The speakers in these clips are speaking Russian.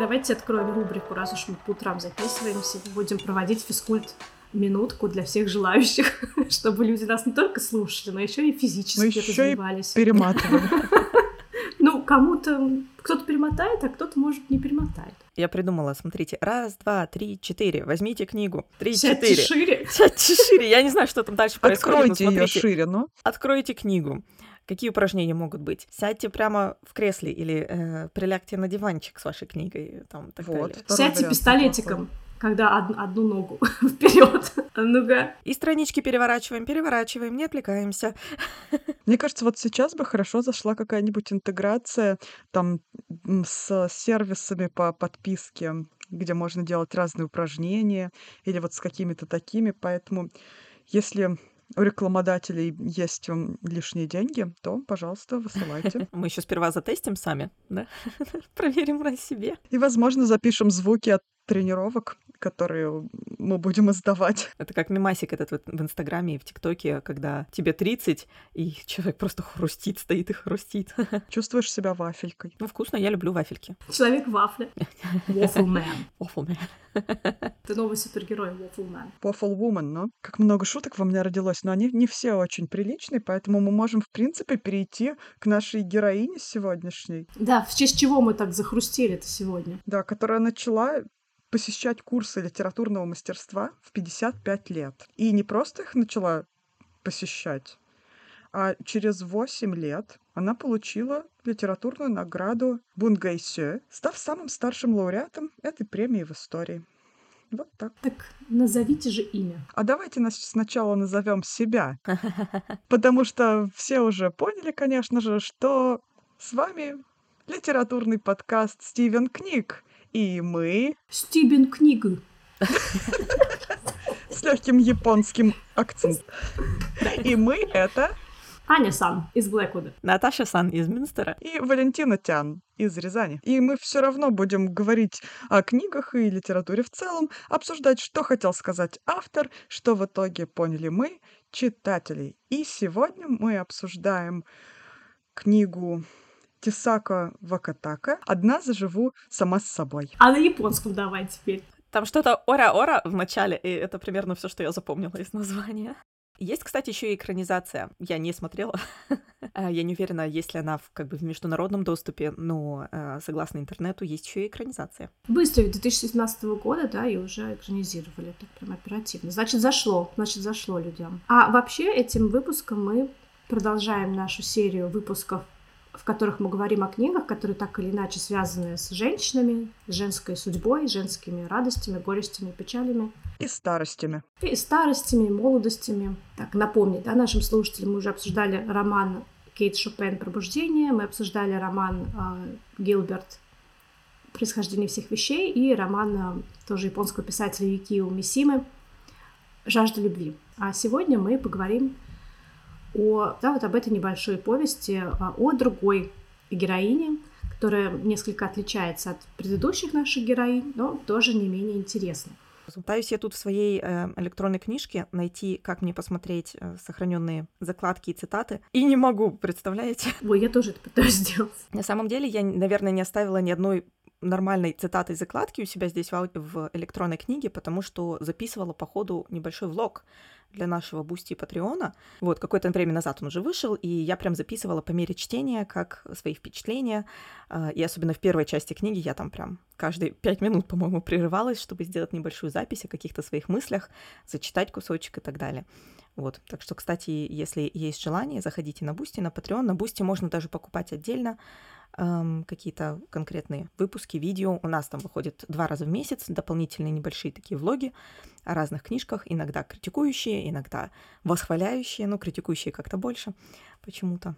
Давайте откроем рубрику, раз уж мы по утрам записываемся, будем проводить физкульт минутку для всех желающих, чтобы люди нас не только слушали, но еще и физически еще развивались. И перематывали. Ну, кому-то кто-то перемотает, а кто-то, может, не перемотает. Я придумала, смотрите, раз, два, три, четыре, возьмите книгу, три, Сядьте четыре. шире. Сядьте шире, я не знаю, что там дальше происходит, Откройте ее шире, ну. Откройте книгу. Какие упражнения могут быть? Сядьте прямо в кресле или э, прилягте на диванчик с вашей книгой. Там, и так Вот. далее. Сядьте пистолетиком, когда од- одну ногу вперед. Ну-ка. И странички переворачиваем, переворачиваем, не отвлекаемся. Мне кажется, вот сейчас бы хорошо зашла какая-нибудь интеграция там с сервисами по подписке, где можно делать разные упражнения, или вот с какими-то такими. Поэтому, если у рекламодателей есть лишние деньги, то, пожалуйста, высылайте. Мы еще сперва затестим сами, да? Проверим на себе. И, возможно, запишем звуки от тренировок, которые мы будем издавать. Это как мимасик этот вот в Инстаграме и в ТикТоке, когда тебе 30, и человек просто хрустит, стоит и хрустит. Чувствуешь себя вафелькой. Ну, вкусно, я люблю вафельки. Человек-вафля. Waffleman. Waffle Ты новый супергерой Waffleman. Waffle Woman, но как много шуток во мне родилось, но они не все очень приличные, поэтому мы можем, в принципе, перейти к нашей героине сегодняшней, Да, в честь чего мы так захрустели-то сегодня? да, которая начала посещать курсы литературного мастерства в 55 лет. И не просто их начала посещать, а через 8 лет она получила литературную награду Бунгайсё, став самым старшим лауреатом этой премии в истории. Вот так. Так назовите же имя. А давайте нас сначала назовем себя, потому что все уже поняли, конечно же, что с вами литературный подкаст Стивен Книг, и мы Стивен Книга. с легким японским акцентом. И мы это Аня Сан из Блэквуда. Наташа Сан из Мюнстера. и Валентина Тян из Рязани. И мы все равно будем говорить о книгах и литературе в целом, обсуждать, что хотел сказать автор, что в итоге поняли мы, читатели. И сегодня мы обсуждаем книгу Тисака Вакатака «Одна заживу сама с собой». А на японском давай теперь. Там что-то ора-ора в начале, и это примерно все, что я запомнила из названия. Есть, кстати, еще и экранизация. Я не смотрела. А, Я не уверена, есть ли она в, как бы в международном доступе, но э, согласно интернету есть еще и экранизация. Быстро, 2017 года, да, и уже экранизировали так прям оперативно. Значит, зашло, значит, зашло людям. А вообще этим выпуском мы продолжаем нашу серию выпусков, в которых мы говорим о книгах, которые так или иначе связаны с женщинами, с женской судьбой, женскими радостями, горестями, печалями. И старостями. И старостями, и молодостями. Так, напомню, да, нашим слушателям мы уже обсуждали роман Кейт Шопен «Пробуждение», мы обсуждали роман э, Гилберт «Происхождение всех вещей» и роман э, тоже японского писателя Юкио Мисимы «Жажда любви». А сегодня мы поговорим о, да, вот об этой небольшой повести, а, о другой героине, которая несколько отличается от предыдущих наших героинь, но тоже не менее интересна. Пытаюсь я тут в своей э, электронной книжке найти, как мне посмотреть э, сохраненные закладки и цитаты, и не могу, представляете? Ой, я тоже это пытаюсь сделать. На самом деле я, наверное, не оставила ни одной нормальной цитаты закладки у себя здесь в электронной книге, потому что записывала по ходу небольшой влог для нашего Бусти и Патреона. Вот, какое-то время назад он уже вышел, и я прям записывала по мере чтения, как свои впечатления. А, И особенно в первой части книги я там прям каждые пять минут, по-моему, прерывалась, чтобы сделать небольшую запись о каких-то своих мыслях, зачитать кусочек и так далее. Вот. Так что, кстати, если есть желание, заходите на Бусти, на Patreon. На Бусти можно даже покупать отдельно эм, какие-то конкретные выпуски, видео. У нас там выходит два раза в месяц дополнительные небольшие такие влоги о разных книжках, иногда критикующие, иногда восхваляющие, но критикующие как-то больше почему-то.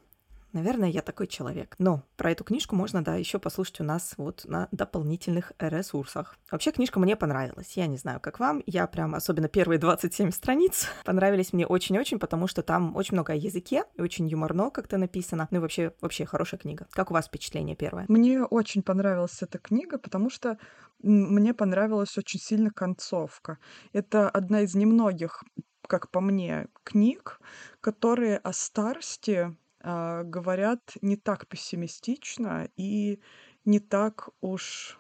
Наверное, я такой человек. Но про эту книжку можно, да, еще послушать у нас вот на дополнительных ресурсах. Вообще, книжка мне понравилась. Я не знаю, как вам. Я прям, особенно первые 27 страниц, понравились мне очень-очень, потому что там очень много о языке очень юморно как-то написано. Ну и вообще, вообще хорошая книга. Как у вас впечатление первое? Мне очень понравилась эта книга, потому что мне понравилась очень сильно концовка. Это одна из немногих, как по мне, книг, которые о старости говорят не так пессимистично и не так уж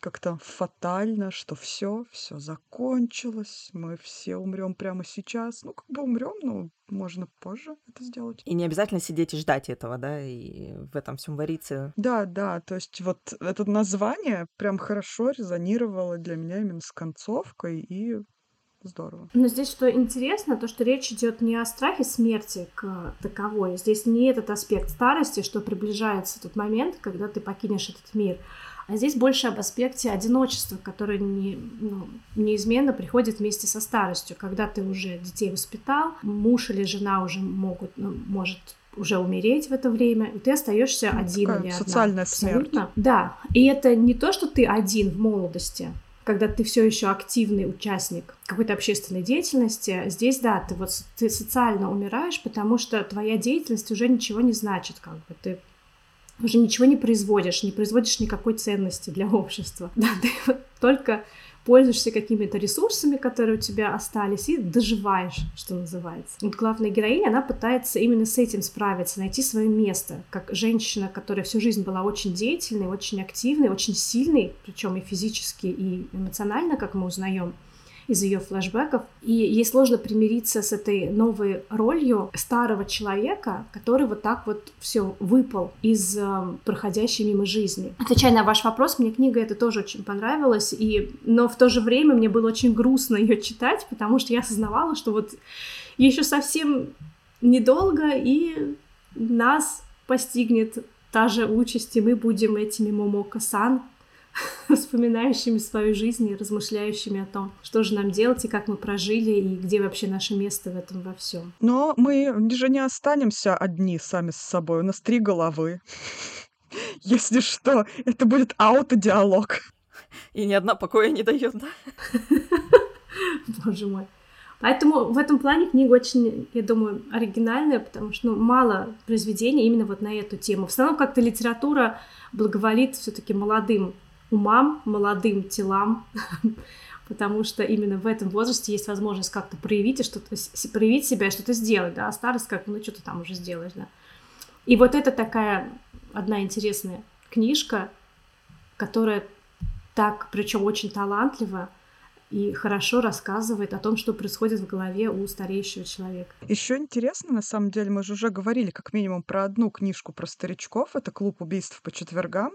как-то фатально, что все, все закончилось, мы все умрем прямо сейчас. Ну, как бы умрем, но можно позже это сделать. И не обязательно сидеть и ждать этого, да, и в этом всем вариться. Да, да, то есть вот это название прям хорошо резонировало для меня именно с концовкой, и здорово. Но здесь что интересно, то что речь идет не о страхе смерти к таковой. Здесь не этот аспект старости, что приближается тот момент, когда ты покинешь этот мир. А здесь больше об аспекте одиночества, которое не, ну, неизменно приходит вместе со старостью. Когда ты уже детей воспитал, муж или жена уже могут, ну, может уже умереть в это время, и ты остаешься ну, один или одна. Социальная Абсолютно. смерть. Да. И это не то, что ты один в молодости, когда ты все еще активный участник какой-то общественной деятельности, здесь, да, ты вот ты социально умираешь, потому что твоя деятельность уже ничего не значит, как бы ты уже ничего не производишь, не производишь никакой ценности для общества. Да, ты вот только пользуешься какими-то ресурсами, которые у тебя остались, и доживаешь, что называется. Вот главная героиня, она пытается именно с этим справиться, найти свое место, как женщина, которая всю жизнь была очень деятельной, очень активной, очень сильной, причем и физически, и эмоционально, как мы узнаем из ее флэшбэков. И ей сложно примириться с этой новой ролью старого человека, который вот так вот все выпал из э, проходящей мимо жизни. Отвечая на ваш вопрос, мне книга эта тоже очень понравилась, и, но в то же время мне было очень грустно ее читать, потому что я осознавала, что вот еще совсем недолго, и нас постигнет та же участь, и мы будем этими Момоко-сан, вспоминающими свою жизнь и размышляющими о том, что же нам делать и как мы прожили, и где вообще наше место в этом во всем. Но мы же не останемся одни сами с собой. У нас три головы. Если что, это будет аутодиалог. И ни одна покоя не дает, да? Боже мой. Поэтому в этом плане книга очень, я думаю, оригинальная, потому что ну, мало произведений именно вот на эту тему. В основном как-то литература благоволит все-таки молодым умам, молодым телам, потому что именно в этом возрасте есть возможность как-то проявить, что-то, проявить себя и что-то сделать, да, а старость как, ну, что ты там уже сделаешь, да. И вот это такая одна интересная книжка, которая так, причем очень талантливо, и хорошо рассказывает о том, что происходит в голове у стареющего человека. Еще интересно, на самом деле, мы же уже говорили как минимум про одну книжку про старичков, это «Клуб убийств по четвергам»,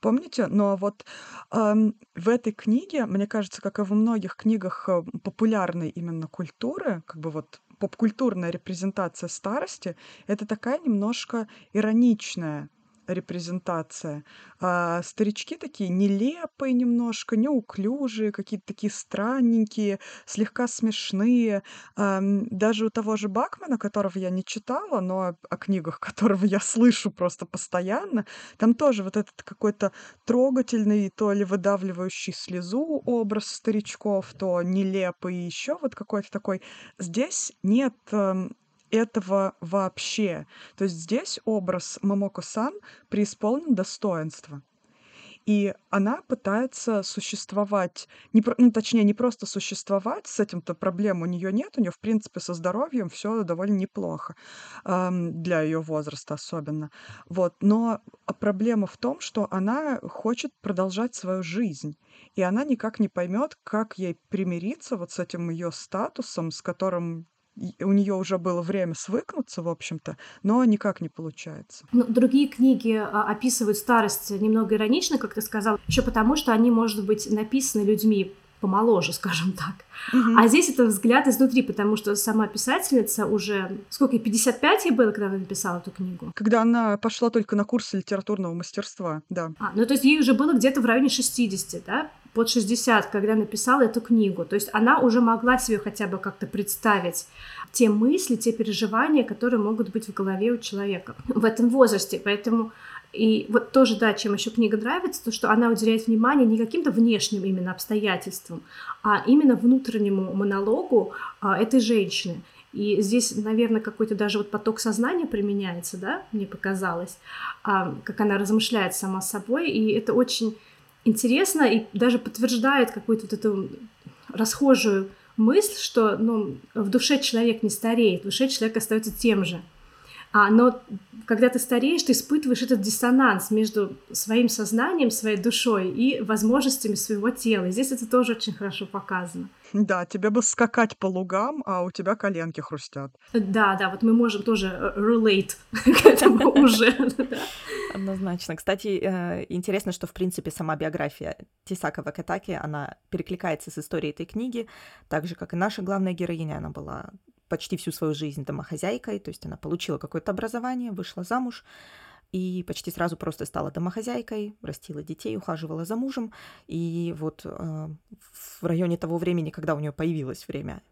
помните? Но вот эм, в этой книге, мне кажется, как и во многих книгах э, популярной именно культуры, как бы вот попкультурная репрезентация старости, это такая немножко ироничная репрезентация. А старички такие нелепые немножко, неуклюжие, какие-то такие странненькие, слегка смешные. Ам, даже у того же Бакмана, которого я не читала, но о книгах которого я слышу просто постоянно, там тоже вот этот какой-то трогательный, то ли выдавливающий слезу образ старичков, то нелепый еще вот какой-то такой. Здесь нет этого вообще. То есть здесь образ Момоко-сан преисполнен достоинства. И она пытается существовать, не, ну, точнее, не просто существовать, с этим-то проблем у нее нет, у нее, в принципе, со здоровьем все довольно неплохо, эм, для ее возраста особенно. Вот. Но проблема в том, что она хочет продолжать свою жизнь, и она никак не поймет, как ей примириться вот с этим ее статусом, с которым у нее уже было время свыкнуться, в общем-то, но никак не получается. Ну, другие книги а, описывают старость немного иронично, как ты сказал, еще потому, что они, может быть, написаны людьми помоложе, скажем так. Угу. А здесь это взгляд изнутри, потому что сама писательница уже... Сколько, 55 ей было, когда она написала эту книгу? Когда она пошла только на курсы литературного мастерства, да. А, ну то есть ей уже было где-то в районе 60, да? Под 60, когда написала эту книгу. То есть она уже могла себе хотя бы как-то представить те мысли, те переживания, которые могут быть в голове у человека в этом возрасте. Поэтому и вот тоже, да, чем еще книга нравится, то, что она уделяет внимание не каким-то внешним именно обстоятельствам, а именно внутреннему монологу а, этой женщины. И здесь, наверное, какой-то даже вот поток сознания применяется, да, мне показалось, а, как она размышляет сама собой, и это очень интересно и даже подтверждает какую-то вот эту расхожую мысль, что ну, в душе человек не стареет, в душе человек остается тем же. А, но когда ты стареешь, ты испытываешь этот диссонанс между своим сознанием, своей душой и возможностями своего тела. И здесь это тоже очень хорошо показано. Да, тебе бы скакать по лугам, а у тебя коленки хрустят. Да, да, вот мы можем тоже э, relate к этому уже. Однозначно. Кстати, э, интересно, что, в принципе, сама биография Тисака Вакатаки, она перекликается с историей этой книги, так же, как и наша главная героиня, она была почти всю свою жизнь домохозяйкой, то есть она получила какое-то образование, вышла замуж, и почти сразу просто стала домохозяйкой, растила детей, ухаживала за мужем. И вот э, в районе того времени, когда у нее появилось время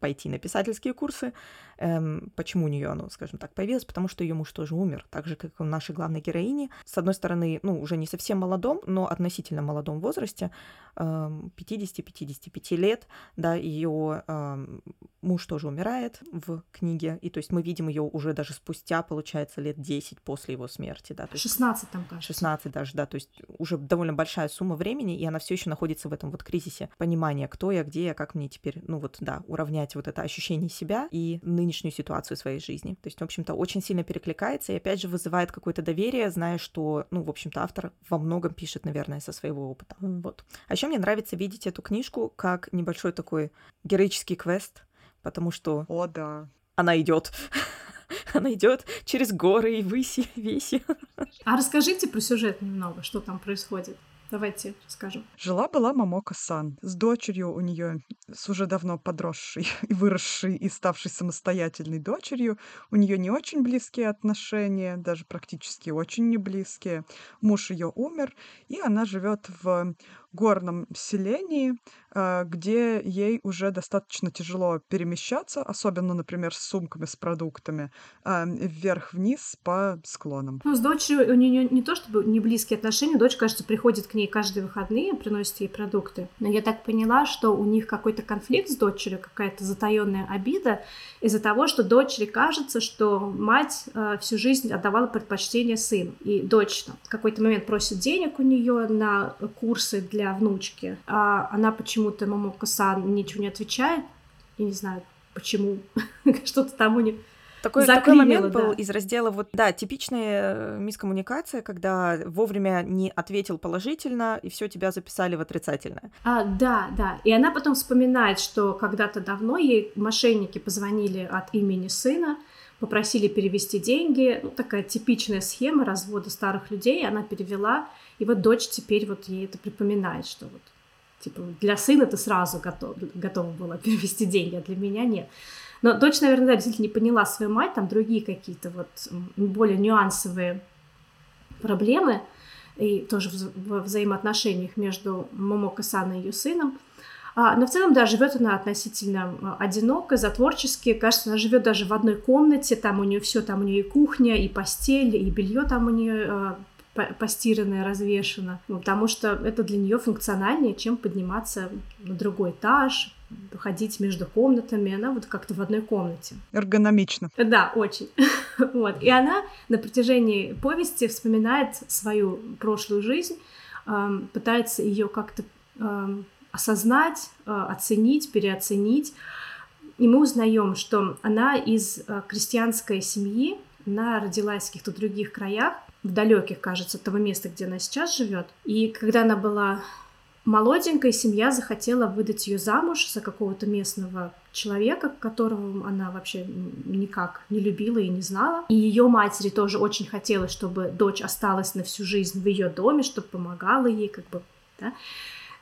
пойти на писательские курсы. Эм, почему у нее оно, скажем так, появилось? Потому что ее муж тоже умер, так же, как и у нашей главной героини. С одной стороны, ну, уже не совсем молодом, но относительно молодом возрасте, эм, 50-55 лет, да, ее эм, муж тоже умирает в книге, и то есть мы видим ее уже даже спустя, получается, лет 10 после его смерти, да. То есть 16 там, кажется. 16 даже, да, то есть уже довольно большая сумма времени, и она все еще находится в этом вот кризисе понимания, кто я, где я, как мне теперь, ну вот, да, уравнять вот это ощущение себя и нынешнюю ситуацию своей жизни. То есть, в общем-то, очень сильно перекликается и опять же вызывает какое-то доверие, зная, что, ну, в общем-то, автор во многом пишет, наверное, со своего опыта. Вот. А еще мне нравится видеть эту книжку как небольшой такой героический квест, потому что... О, да. Она идет. Она идет через горы и выси, веси. А расскажите про сюжет немного, что там происходит. Давайте скажем. Жила-была Мамока-сан с дочерью у нее, с уже давно подросшей и выросшей и ставшей самостоятельной дочерью. У нее не очень близкие отношения, даже практически очень не близкие. Муж ее умер, и она живет в горном селении, а, где ей уже достаточно тяжело перемещаться, особенно, например, с сумками с продуктами, а, вверх-вниз по склонам. Ну, с дочерью у нее не то чтобы не близкие отношения, дочь, кажется, приходит к ней каждые выходные, приносит ей продукты. Но я так поняла, что у них какой-то конфликт с дочерью, какая-то затаенная обида из-за того, что дочери кажется, что мать э, всю жизнь отдавала предпочтение сыну. И дочь в какой-то момент просит денег у нее на курсы для для внучки. А она почему-то, Мамока-сан, ничего не отвечает. Я не знаю, почему. Что-то там у них такой, такой момент был да. из раздела вот да типичная э, мискоммуникация, когда вовремя не ответил положительно и все тебя записали в отрицательное. А, да, да. И она потом вспоминает, что когда-то давно ей мошенники позвонили от имени сына, попросили перевести деньги. Ну, такая типичная схема развода старых людей. Она перевела и вот дочь теперь вот ей это припоминает, что вот типа для сына ты сразу готов, готова была перевести деньги, а для меня нет. Но дочь, наверное, да, действительно не поняла свою мать, там другие какие-то вот более нюансовые проблемы и тоже в взаимоотношениях между Момоко Сан и ее сыном. А, но в целом, да, живет она относительно а, одиноко, затворчески. Кажется, она живет даже в одной комнате, там у нее все, там у нее и кухня, и постель, и белье там у нее а, постиранное, развешено, ну, потому что это для нее функциональнее, чем подниматься на другой этаж, ходить между комнатами, она вот как-то в одной комнате. Эргономично. Да, очень. вот. И она на протяжении повести вспоминает свою прошлую жизнь, пытается ее как-то осознать, а, оценить, переоценить. И мы узнаем, что она из а, крестьянской семьи, она родилась в каких-то других краях, в далеких, кажется, от того места, где она сейчас живет. И когда она была молоденькой, семья захотела выдать ее замуж за какого-то местного человека, которого она вообще никак не любила и не знала. И ее матери тоже очень хотелось, чтобы дочь осталась на всю жизнь в ее доме, чтобы помогала ей, как бы, да.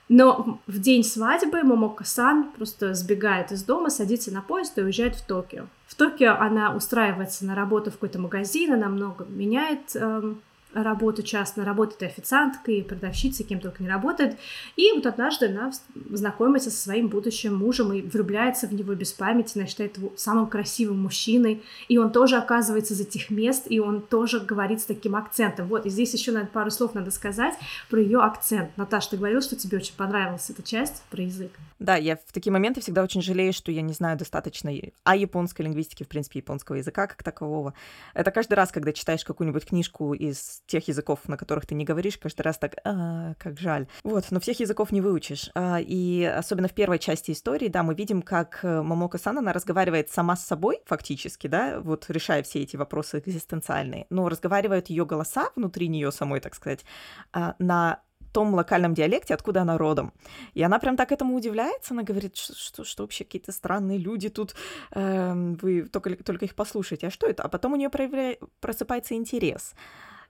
Но в день свадьбы Момоко-сан просто сбегает из дома, садится на поезд и уезжает в Токио. В Токио она устраивается на работу в какой-то магазин, она много меняет эм, работу частно, работает и официанткой, и продавщицей, кем только не работает. И вот однажды она знакомится со своим будущим мужем и влюбляется в него без памяти, она считает его самым красивым мужчиной, и он тоже оказывается из этих мест, и он тоже говорит с таким акцентом. Вот, и здесь еще надо пару слов надо сказать про ее акцент. Наташа, ты говорила, что тебе очень понравилась эта часть про язык. Да, я в такие моменты всегда очень жалею, что я не знаю достаточно о японской лингвистике, в принципе, японского языка как такового. Это каждый раз, когда читаешь какую-нибудь книжку из тех языков, на которых ты не говоришь, каждый раз так, а, как жаль. Вот, но всех языков не выучишь. А, и особенно в первой части истории, да, мы видим, как э, Момоко Сан, она разговаривает сама с собой, фактически, да, вот решая все эти вопросы экзистенциальные, но разговаривают ее голоса внутри нее самой, так сказать, а, на том локальном диалекте, откуда она родом. И она прям так этому удивляется, она говорит, что, что, что вообще какие-то странные люди тут, э, вы только, только их послушайте, а что это? А потом у нее проявля... просыпается интерес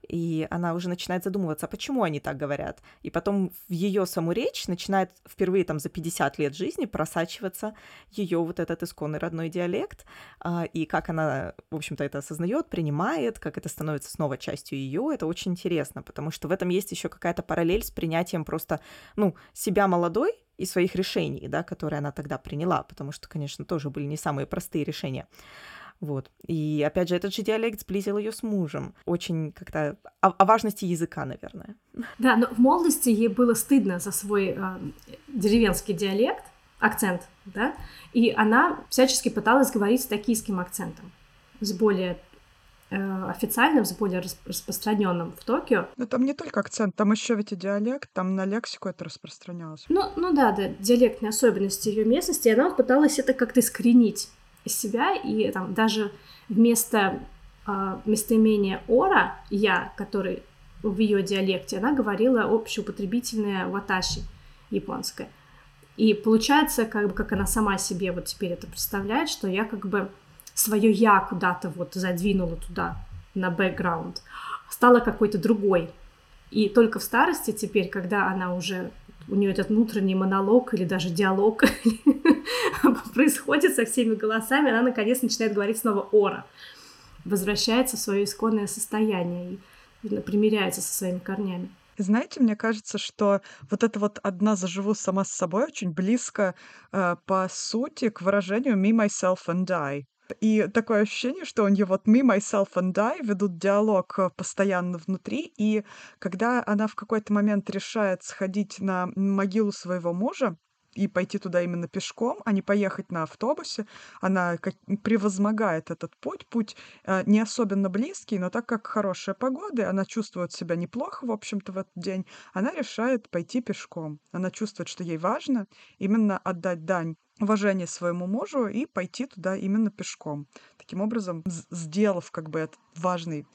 и она уже начинает задумываться, а почему они так говорят. И потом в ее саму речь начинает впервые там за 50 лет жизни просачиваться ее вот этот исконный родной диалект, а, и как она, в общем-то, это осознает, принимает, как это становится снова частью ее, это очень интересно, потому что в этом есть еще какая-то параллель с принятием просто, ну, себя молодой, и своих решений, да, которые она тогда приняла, потому что, конечно, тоже были не самые простые решения. Вот. И опять же, этот же диалект сблизил ее с мужем. Очень как-то о, о важности языка, наверное. Да, но в молодости ей было стыдно за свой э, деревенский диалект, акцент, да, и она всячески пыталась говорить с токийским акцентом, с более э, официальным, с более распространенным в Токио. Но там не только акцент, там еще ведь и диалект, там на лексику это распространялось. Ну, ну да, да, диалектные особенности ее местности, и она пыталась это как-то искоренить себя, и там даже вместо э, местоимения ора я, который в ее диалекте, она говорила общеупотребительное ваташи японское. И получается, как бы как она сама себе вот теперь это представляет, что я как бы свое я куда-то вот задвинула туда, на бэкграунд, стала какой-то другой. И только в старости теперь, когда она уже у нее этот внутренний монолог или даже диалог происходит со всеми голосами, она наконец начинает говорить снова «ора», возвращается в свое исконное состояние и примиряется со своими корнями. Знаете, мне кажется, что вот это вот «одна заживу сама с собой» очень близко, э, по сути, к выражению «me, myself and I». И такое ощущение, что у нее вот me, myself and I ведут диалог э, постоянно внутри, и когда она в какой-то момент решает сходить на могилу своего мужа, и пойти туда именно пешком, а не поехать на автобусе. Она как, превозмогает этот путь. Путь э, не особенно близкий, но так как хорошая погода, она чувствует себя неплохо, в общем-то, в этот день, она решает пойти пешком. Она чувствует, что ей важно именно отдать дань уважение своему мужу и пойти туда именно пешком. Таким образом, сделав как бы этот важный,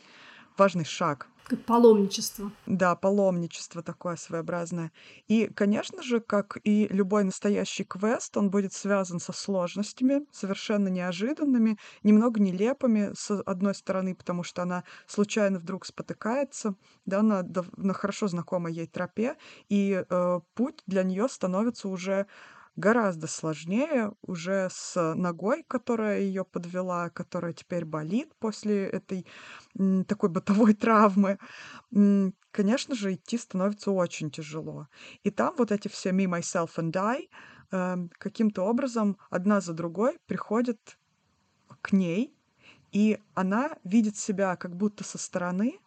важный шаг. Как паломничество. Да, паломничество такое своеобразное. И, конечно же, как и любой настоящий квест, он будет связан со сложностями, совершенно неожиданными, немного нелепыми, с одной стороны, потому что она случайно вдруг спотыкается, да, на, на хорошо знакомой ей тропе, и э, путь для нее становится уже гораздо сложнее уже с ногой, которая ее подвела, которая теперь болит после этой такой бытовой травмы. Конечно же, идти становится очень тяжело. И там вот эти все me, myself and I эм, каким-то образом одна за другой приходят к ней, и она видит себя как будто со стороны,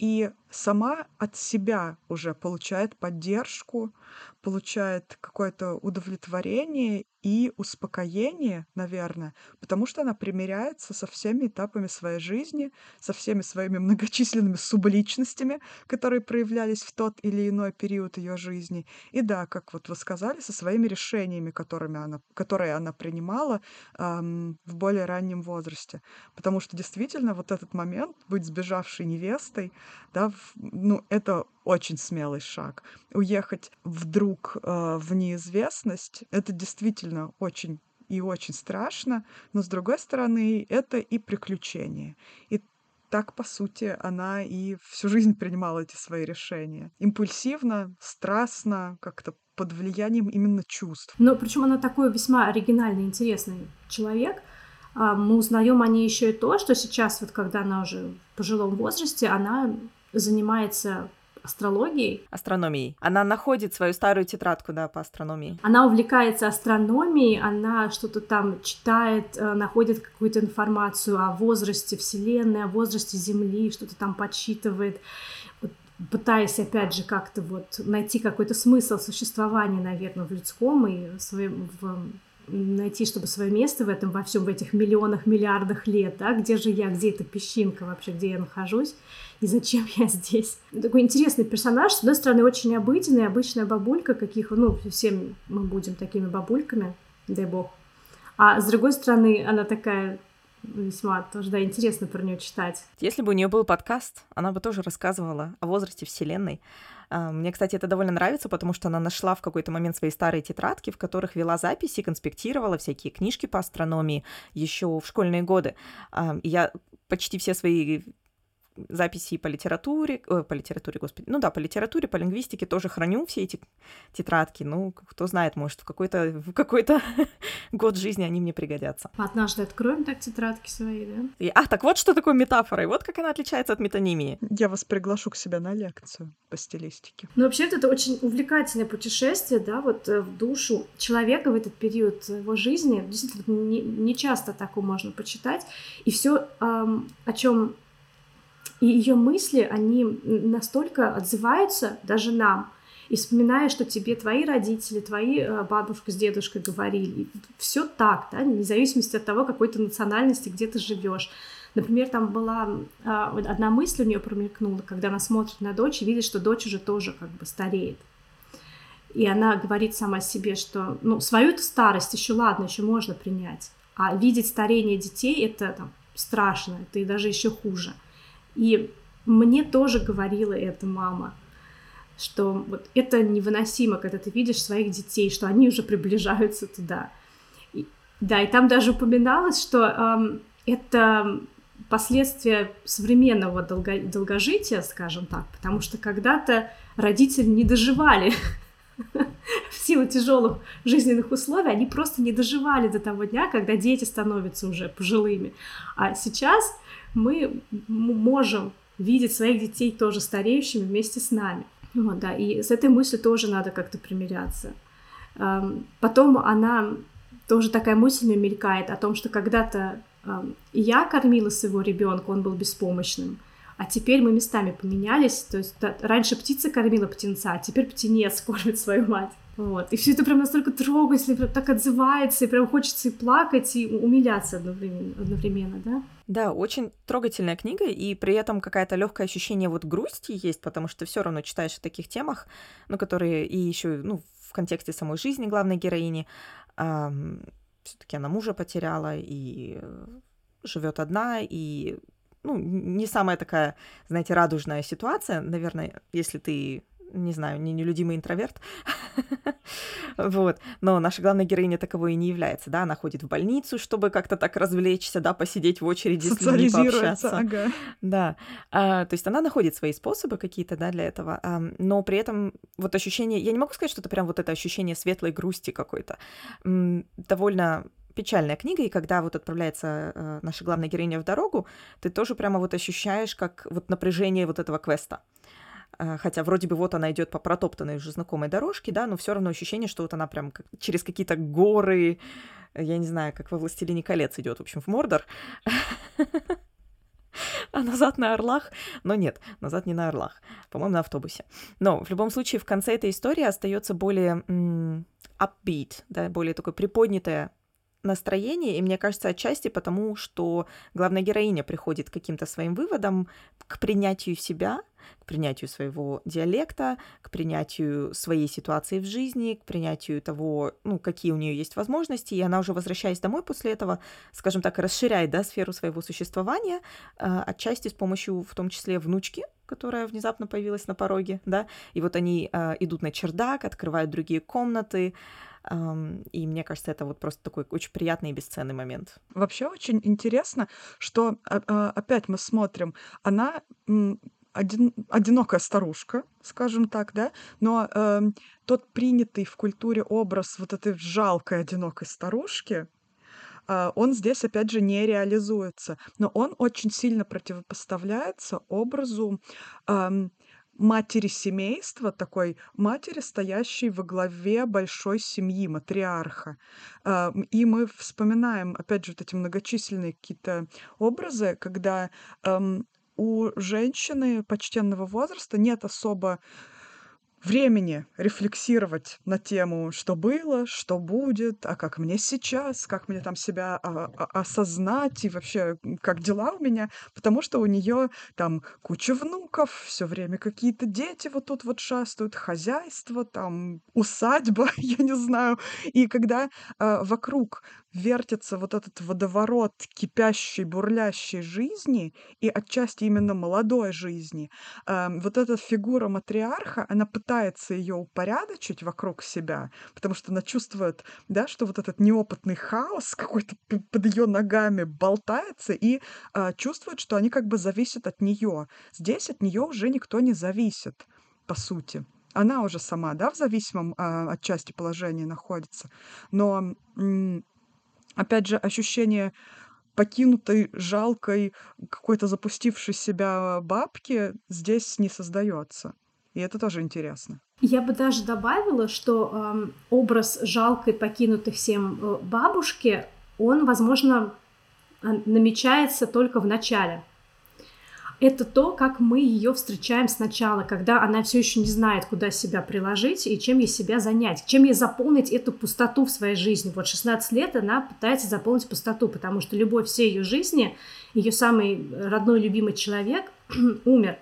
и сама от себя уже получает поддержку, получает какое-то удовлетворение и успокоение, наверное, потому что она примиряется со всеми этапами своей жизни, со всеми своими многочисленными субличностями, которые проявлялись в тот или иной период ее жизни. И да, как вот вы сказали, со своими решениями, которыми она, которые она принимала эм, в более раннем возрасте. Потому что действительно вот этот момент быть сбежавшей невестой, да, ну, это очень смелый шаг. Уехать вдруг э, в неизвестность, это действительно очень и очень страшно, но с другой стороны, это и приключение. И так, по сути, она и всю жизнь принимала эти свои решения. Импульсивно, страстно, как-то под влиянием именно чувств. Но причем она такой весьма оригинальный, интересный человек. А, мы узнаем о ней еще и то, что сейчас, вот когда она уже в пожилом возрасте, она занимается астрологией. Астрономией. Она находит свою старую тетрадку, да, по астрономии. Она увлекается астрономией, она что-то там читает, э, находит какую-то информацию о возрасте Вселенной, о возрасте Земли, что-то там подсчитывает, пытаясь, опять же, как-то вот найти какой-то смысл существования, наверное, в людском и в, своем, в найти, чтобы свое место в этом, во всем, в этих миллионах, миллиардах лет, да, где же я, где эта песчинка вообще, где я нахожусь, и зачем я здесь. Такой интересный персонаж, с одной стороны, очень обыденный, обычная бабулька, каких, ну, всем мы будем такими бабульками, дай бог. А с другой стороны, она такая весьма тоже, да, интересно про нее читать. Если бы у нее был подкаст, она бы тоже рассказывала о возрасте Вселенной. А, мне, кстати, это довольно нравится, потому что она нашла в какой-то момент свои старые тетрадки, в которых вела записи, конспектировала всякие книжки по астрономии еще в школьные годы. А, я почти все свои записи по литературе, ой, по литературе, господи, ну да, по литературе, по лингвистике тоже храню все эти тетрадки. Ну, кто знает, может, в какой-то в какой-то год жизни они мне пригодятся. Однажды откроем так тетрадки свои, да? И, а, так вот что такое метафора, и вот как она отличается от метонимии. Я вас приглашу к себе на лекцию по стилистике. Ну, вообще, это очень увлекательное путешествие, да, вот э, в душу человека в этот период его жизни. Действительно, не, не часто такое можно почитать. И все, эм, о чем и ее мысли, они настолько отзываются даже нам, и вспоминая, что тебе твои родители, твои э, бабушка с дедушкой говорили, все так, да, вне зависимости от того, какой то национальности, где ты живешь. Например, там была а, одна мысль у нее промелькнула, когда она смотрит на дочь и видит, что дочь уже тоже как бы стареет. И она говорит сама себе, что ну, свою старость еще ладно, еще можно принять. А видеть старение детей это там, страшно, это и даже еще хуже. И мне тоже говорила эта мама, что вот это невыносимо, когда ты видишь своих детей, что они уже приближаются туда. И, да, и там даже упоминалось, что эм, это последствия современного долго, долгожития, скажем так, потому что когда-то родители не доживали в силу тяжелых жизненных условий, они просто не доживали до того дня, когда дети становятся уже пожилыми. А сейчас мы можем видеть своих детей тоже стареющими вместе с нами. Вот, да, и с этой мыслью тоже надо как-то примиряться. Потом она тоже такая мысль мне мелькает о том, что когда-то я кормила своего ребенка, он был беспомощным, а теперь мы местами поменялись, то есть раньше птица кормила птенца, а теперь птенец кормит свою мать. Вот. И все это прям настолько трогательно, прям так отзывается, и прям хочется и плакать, и умиляться одновременно, одновременно, да? Да, очень трогательная книга, и при этом какая-то легкое ощущение вот грусти есть, потому что все равно читаешь о таких темах, ну, которые и еще, ну, в контексте самой жизни главной героини, эм, все-таки она мужа потеряла и живет одна, и ну, не самая такая, знаете, радужная ситуация, наверное, если ты не знаю, не нелюдимый интроверт. вот. Но наша главная героиня таковой и не является, да, она ходит в больницу, чтобы как-то так развлечься, да, посидеть в очереди с людьми, пообщаться. Ага. Да. А, то есть она находит свои способы какие-то, да, для этого, а, но при этом вот ощущение, я не могу сказать, что это прям вот это ощущение светлой грусти какой-то. Довольно печальная книга, и когда вот отправляется э, наша главная героиня в дорогу, ты тоже прямо вот ощущаешь, как вот напряжение вот этого квеста. А, хотя вроде бы вот она идет по протоптанной уже знакомой дорожке, да, но все равно ощущение, что вот она прям через какие-то горы, я не знаю, как во «Властелине колец» идет, в общем, в Мордор. А назад на Орлах? Но нет, назад не на Орлах. По-моему, на автобусе. Но в любом случае в конце этой истории остается более upbeat, да, более такое приподнятое настроение, и мне кажется, отчасти потому, что главная героиня приходит к каким-то своим выводам, к принятию себя, к принятию своего диалекта, к принятию своей ситуации в жизни, к принятию того, ну, какие у нее есть возможности, и она уже возвращаясь домой после этого, скажем так, расширяет, да, сферу своего существования, э, отчасти с помощью, в том числе, внучки, которая внезапно появилась на пороге, да, и вот они э, идут на чердак, открывают другие комнаты, и мне кажется, это вот просто такой очень приятный и бесценный момент. Вообще очень интересно, что а, а, опять мы смотрим, она один, одинокая старушка, скажем так, да, но э, тот принятый в культуре образ вот этой жалкой одинокой старушки, э, он здесь опять же не реализуется, но он очень сильно противопоставляется образу э, матери семейства, такой матери, стоящей во главе большой семьи, матриарха. А, и мы вспоминаем, опять же, вот эти многочисленные какие-то образы, когда у женщины почтенного возраста нет особо времени рефлексировать на тему, что было, что будет, а как мне сейчас, как мне там себя а, а, осознать и вообще как дела у меня, потому что у нее там куча внуков, все время какие-то дети вот тут вот шастают, хозяйство, там усадьба, я не знаю, и когда а, вокруг вертится вот этот водоворот кипящей, бурлящей жизни и отчасти именно молодой жизни, э, вот эта фигура матриарха, она пытается ее упорядочить вокруг себя, потому что она чувствует, да, что вот этот неопытный хаос какой-то под ее ногами болтается и э, чувствует, что они как бы зависят от нее. Здесь от нее уже никто не зависит, по сути. Она уже сама, да, в зависимом э, от части находится. Но опять же, ощущение покинутой, жалкой, какой-то запустившей себя бабки здесь не создается. И это тоже интересно. Я бы даже добавила, что э, образ жалкой, покинутой всем э, бабушки, он, возможно, намечается только в начале это то, как мы ее встречаем сначала, когда она все еще не знает, куда себя приложить и чем ей себя занять, чем ей заполнить эту пустоту в своей жизни. Вот 16 лет она пытается заполнить пустоту, потому что любовь всей ее жизни, ее самый родной, любимый человек умер.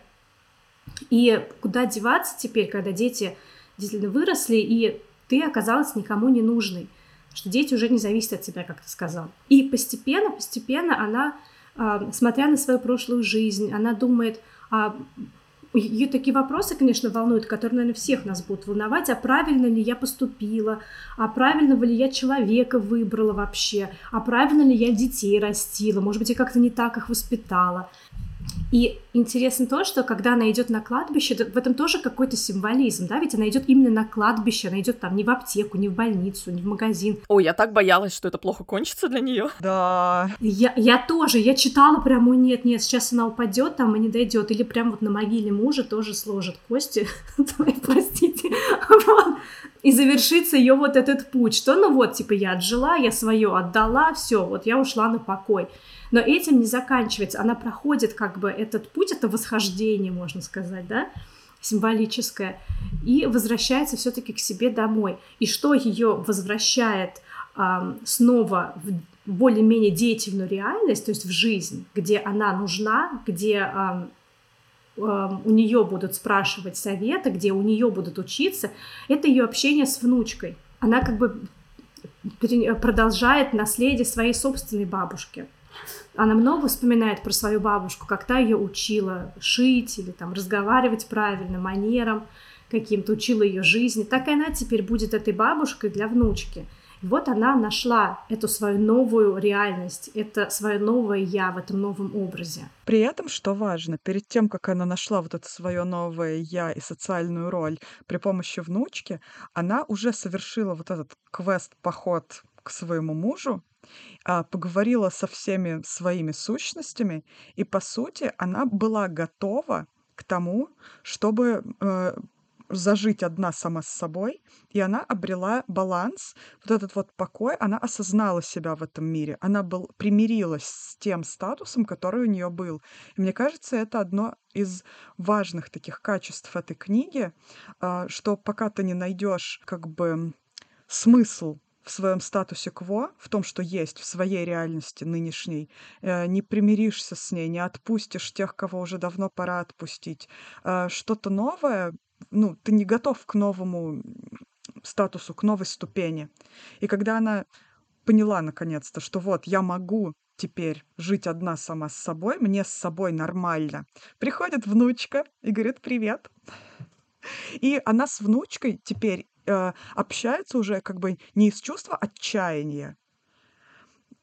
И куда деваться теперь, когда дети действительно выросли, и ты оказалась никому не нужной, что дети уже не зависят от тебя, как ты сказал. И постепенно, постепенно она смотря на свою прошлую жизнь, она думает, а ее такие вопросы, конечно, волнуют, которые, наверное, всех нас будут волновать, а правильно ли я поступила, а правильно ли я человека выбрала вообще, а правильно ли я детей растила, может быть, я как-то не так их воспитала. И интересно то, что когда она идет на кладбище, в этом тоже какой-то символизм, да, ведь она идет именно на кладбище, она идет там не в аптеку, не в больницу, не в магазин. Ой, я так боялась, что это плохо кончится для нее. Да. Я, я тоже, я читала прям, ой, нет, нет, сейчас она упадет там и не дойдет, или прям вот на могиле мужа тоже сложит кости, твои, простите, вот. и завершится ее вот этот путь, что ну вот, типа, я отжила, я свое отдала, все, вот я ушла на покой. Но этим не заканчивается. Она проходит как бы этот путь, это восхождение, можно сказать, да, символическое, и возвращается все-таки к себе домой. И что ее возвращает э, снова в более-менее деятельную реальность, то есть в жизнь, где она нужна, где э, у нее будут спрашивать советы, где у нее будут учиться, это ее общение с внучкой. Она как бы продолжает наследие своей собственной бабушки она много вспоминает про свою бабушку, как та ее учила шить или там разговаривать правильно, манерам каким-то, учила ее жизни. Так и она теперь будет этой бабушкой для внучки. И вот она нашла эту свою новую реальность, это свое новое я в этом новом образе. При этом, что важно, перед тем, как она нашла вот это свое новое я и социальную роль при помощи внучки, она уже совершила вот этот квест-поход к своему мужу, а, поговорила со всеми своими сущностями, и, по сути, она была готова к тому, чтобы э, зажить одна сама с собой, и она обрела баланс, вот этот вот покой, она осознала себя в этом мире, она был, примирилась с тем статусом, который у нее был. И мне кажется, это одно из важных таких качеств этой книги, э, что пока ты не найдешь как бы смысл в своем статусе кво, в том, что есть в своей реальности нынешней, э, не примиришься с ней, не отпустишь тех, кого уже давно пора отпустить. Э, что-то новое, ну, ты не готов к новому статусу, к новой ступени. И когда она поняла наконец-то, что вот я могу теперь жить одна сама с собой, мне с собой нормально. Приходит внучка и говорит «Привет». И она с внучкой теперь э, общается уже как бы не из чувства отчаяния,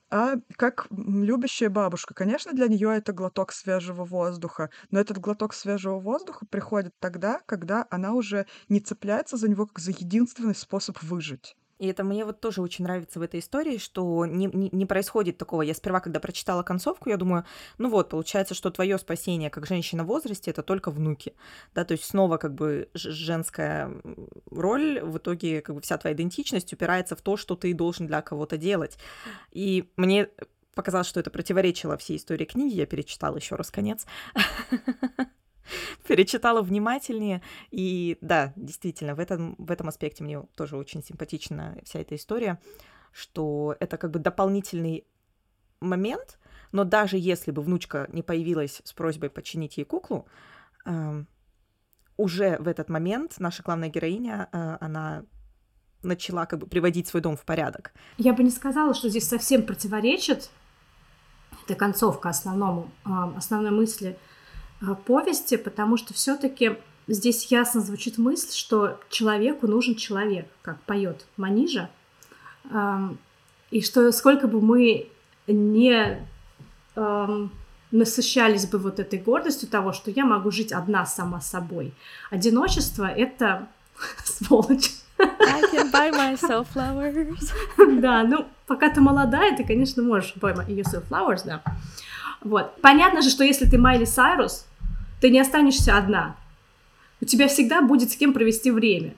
а как любящая бабушка. Конечно, для нее это глоток свежего воздуха, но этот глоток свежего воздуха приходит тогда, когда она уже не цепляется за него как за единственный способ выжить. И это мне вот тоже очень нравится в этой истории, что не, не, не происходит такого. Я сперва, когда прочитала концовку, я думаю, ну вот, получается, что твое спасение как женщина в возрасте это только внуки. Да, то есть снова как бы женская роль, в итоге как бы вся твоя идентичность упирается в то, что ты должен для кого-то делать. И мне показалось, что это противоречило всей истории книги. Я перечитала еще раз конец. перечитала внимательнее. И да, действительно, в этом, в этом аспекте мне тоже очень симпатична вся эта история, что это как бы дополнительный момент, но даже если бы внучка не появилась с просьбой починить ей куклу, э, уже в этот момент наша главная героиня, э, она начала как бы приводить свой дом в порядок. Я бы не сказала, что здесь совсем противоречит эта концовка основному, а, основной мысли повести, потому что все-таки здесь ясно звучит мысль, что человеку нужен человек, как поет Манижа, и что сколько бы мы не насыщались бы вот этой гордостью того, что я могу жить одна сама собой. Одиночество — это сволочь. I can buy myself flowers. да, ну, пока ты молодая, ты, конечно, можешь buy yourself flowers, да. Вот. Понятно же, что если ты Майли Сайрус, ты не останешься одна. У тебя всегда будет с кем провести время.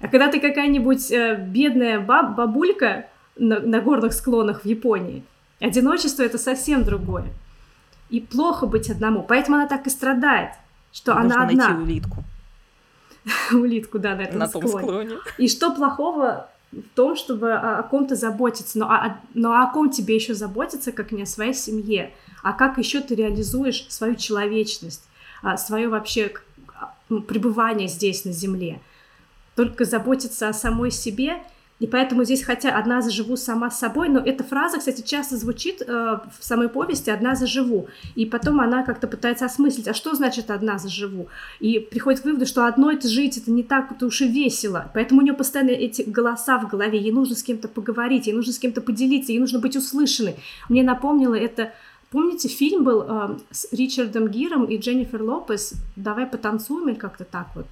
А когда ты какая-нибудь э, бедная баб бабулька на, на горных склонах в Японии, одиночество — это совсем другое. И плохо быть одному. Поэтому она так и страдает, что Нужно она одна. найти улитку. улитку, да, на этом на склоне. склоне. И что плохого в том, чтобы о, ком-то заботиться, но, о, но о ком тебе еще заботиться, как не о своей семье, а как еще ты реализуешь свою человечность, а, свое вообще пребывание здесь на земле. Только заботиться о самой себе и поэтому здесь, хотя «одна заживу сама с собой», но эта фраза, кстати, часто звучит э, в самой повести «одна заживу». И потом она как-то пытается осмыслить, а что значит «одна заживу?» И приходит к выводу, что одной это жить, это не так -то уж и весело. Поэтому у нее постоянно эти голоса в голове, ей нужно с кем-то поговорить, ей нужно с кем-то поделиться, ей нужно быть услышанной. Мне напомнило это Помните, фильм был э, с Ричардом Гиром и Дженнифер Лопес «Давай потанцуем» или как-то так вот?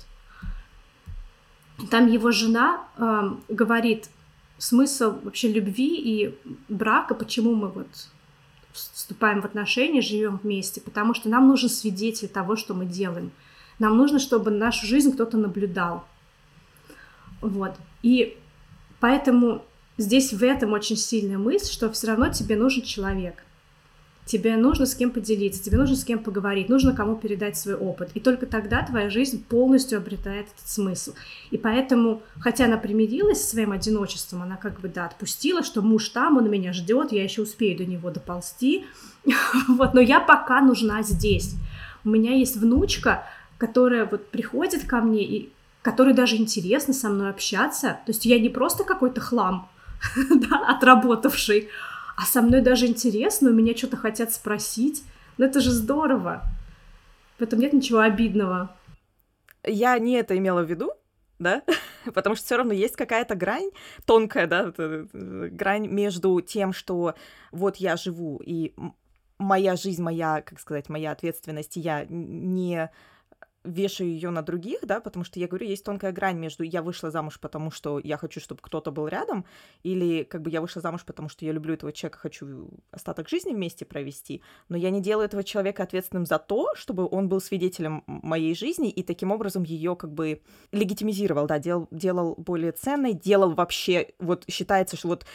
Там его жена э, говорит смысл вообще любви и брака, почему мы вот вступаем в отношения, живем вместе, потому что нам нужен свидетель того, что мы делаем. Нам нужно, чтобы нашу жизнь кто-то наблюдал. Вот. И поэтому здесь в этом очень сильная мысль, что все равно тебе нужен человек тебе нужно с кем поделиться, тебе нужно с кем поговорить, нужно кому передать свой опыт. И только тогда твоя жизнь полностью обретает этот смысл. И поэтому, хотя она примирилась со своим одиночеством, она как бы, да, отпустила, что муж там, он меня ждет, я еще успею до него доползти. Вот, но я пока нужна здесь. У меня есть внучка, которая вот приходит ко мне и которой даже интересно со мной общаться. То есть я не просто какой-то хлам, да, отработавший, а со мной даже интересно, у меня что-то хотят спросить. Ну это же здорово. В этом нет ничего обидного. Я не это имела в виду, да, потому что все равно есть какая-то грань тонкая, да, э, грань между тем, что вот я живу и моя жизнь, моя, как сказать, моя ответственность, и я не вешаю ее на других, да, потому что я говорю, есть тонкая грань между я вышла замуж, потому что я хочу, чтобы кто-то был рядом, или как бы я вышла замуж, потому что я люблю этого человека, хочу остаток жизни вместе провести, но я не делаю этого человека ответственным за то, чтобы он был свидетелем моей жизни и таким образом ее как бы легитимизировал, да, делал, делал более ценной, делал вообще, вот считается, что вот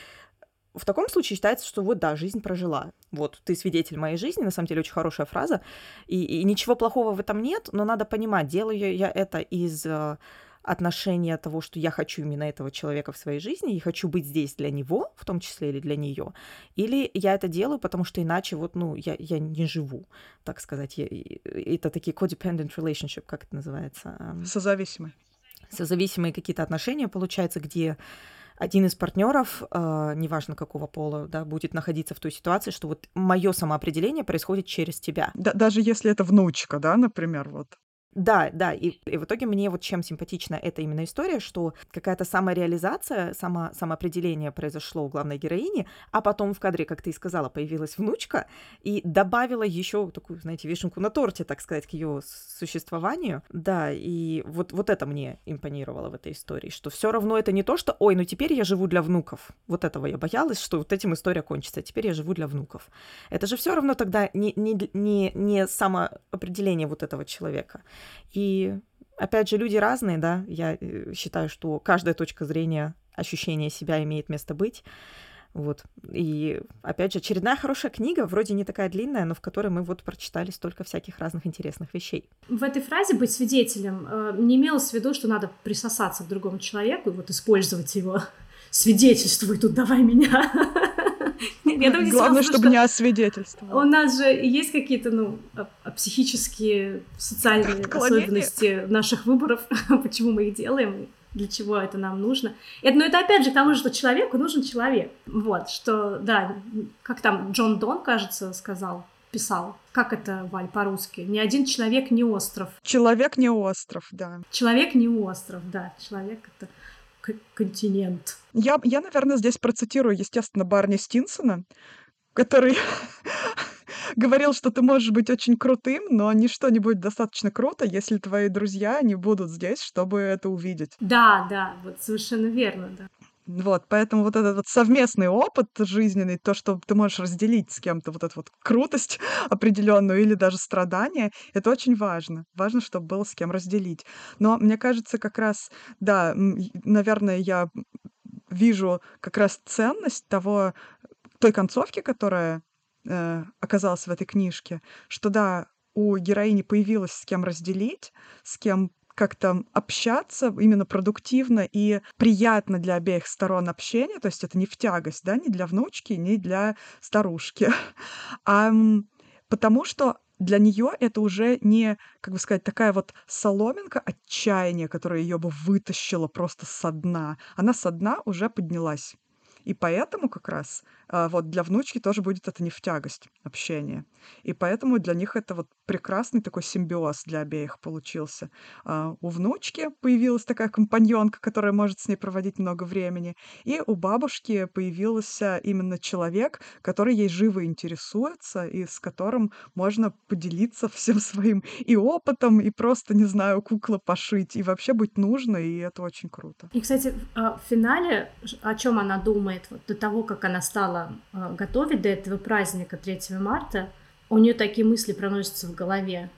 в таком случае считается, что вот да, жизнь прожила. Вот, ты свидетель моей жизни, на самом деле очень хорошая фраза. И, и ничего плохого в этом нет, но надо понимать, делаю я это из э, отношения того, что я хочу именно этого человека в своей жизни и хочу быть здесь для него, в том числе или для нее, или я это делаю, потому что иначе вот, ну, я, я не живу, так сказать. Я, это такие codependent relationship, как это называется? Созависимые. Созависимые какие-то отношения, получается, где один из партнеров, э, неважно какого пола, да, будет находиться в той ситуации, что вот мое самоопределение происходит через тебя. Да, даже если это внучка, да, например, вот. Да, да, и, и в итоге мне вот чем симпатична эта именно история, что какая-то самореализация, само, самоопределение произошло у главной героини, а потом в кадре, как ты и сказала, появилась внучка и добавила еще такую, знаете, вишенку на торте, так сказать, к ее существованию. Да, и вот, вот это мне импонировало в этой истории, что все равно это не то, что, ой, ну теперь я живу для внуков. Вот этого я боялась, что вот этим история кончится, а теперь я живу для внуков. Это же все равно тогда не, не, не, не самоопределение вот этого человека. И опять же, люди разные, да, я э, считаю, что каждая точка зрения, ощущение себя имеет место быть. Вот. И, опять же, очередная хорошая книга, вроде не такая длинная, но в которой мы вот прочитали столько всяких разных интересных вещей. В этой фразе «быть свидетелем» э, не имелось в виду, что надо присосаться к другому человеку и вот использовать его свидетельствуй тут, давай меня. Я думаю, Главное, чтобы не освидетельствовал. У нас же есть какие-то, ну, психические, социальные особенности наших выборов, почему мы их делаем, для чего это нам нужно. Это, но это опять же к тому, что человеку нужен человек. Вот, что, да, как там Джон Дон, кажется, сказал, писал. Как это, Валь, по-русски? Ни один человек не остров. Человек не остров, да. Человек не остров, да. Человек — это континент. Я, я, наверное, здесь процитирую, естественно, Барни Стинсона, который говорил, что ты можешь быть очень крутым, но ничто не будет достаточно круто, если твои друзья не будут здесь, чтобы это увидеть. Да, да, вот совершенно верно, да. Вот, поэтому вот этот вот совместный опыт жизненный, то, что ты можешь разделить с кем-то вот эту вот крутость определенную или даже страдания, это очень важно. Важно, чтобы было с кем разделить. Но мне кажется, как раз, да, наверное, я вижу как раз ценность того, той концовки, которая э, оказалась в этой книжке, что да, у героини появилось с кем разделить, с кем как-то общаться именно продуктивно и приятно для обеих сторон общения, то есть это не в тягость, да, ни для внучки, ни для старушки, а потому что для нее это уже не, как бы сказать, такая вот соломинка отчаяния, которая ее бы вытащила просто со дна. Она со дна уже поднялась. И поэтому как раз а, вот для внучки тоже будет это не в тягость общение. И поэтому для них это вот прекрасный такой симбиоз для обеих получился. А, у внучки появилась такая компаньонка, которая может с ней проводить много времени, и у бабушки появился именно человек, который ей живо интересуется и с которым можно поделиться всем своим и опытом, и просто, не знаю, кукла пошить, и вообще быть нужно, и это очень круто. И, кстати, в финале, о чем она думает вот до того, как она стала готовить до этого праздника 3 марта, у нее такие мысли проносятся в голове.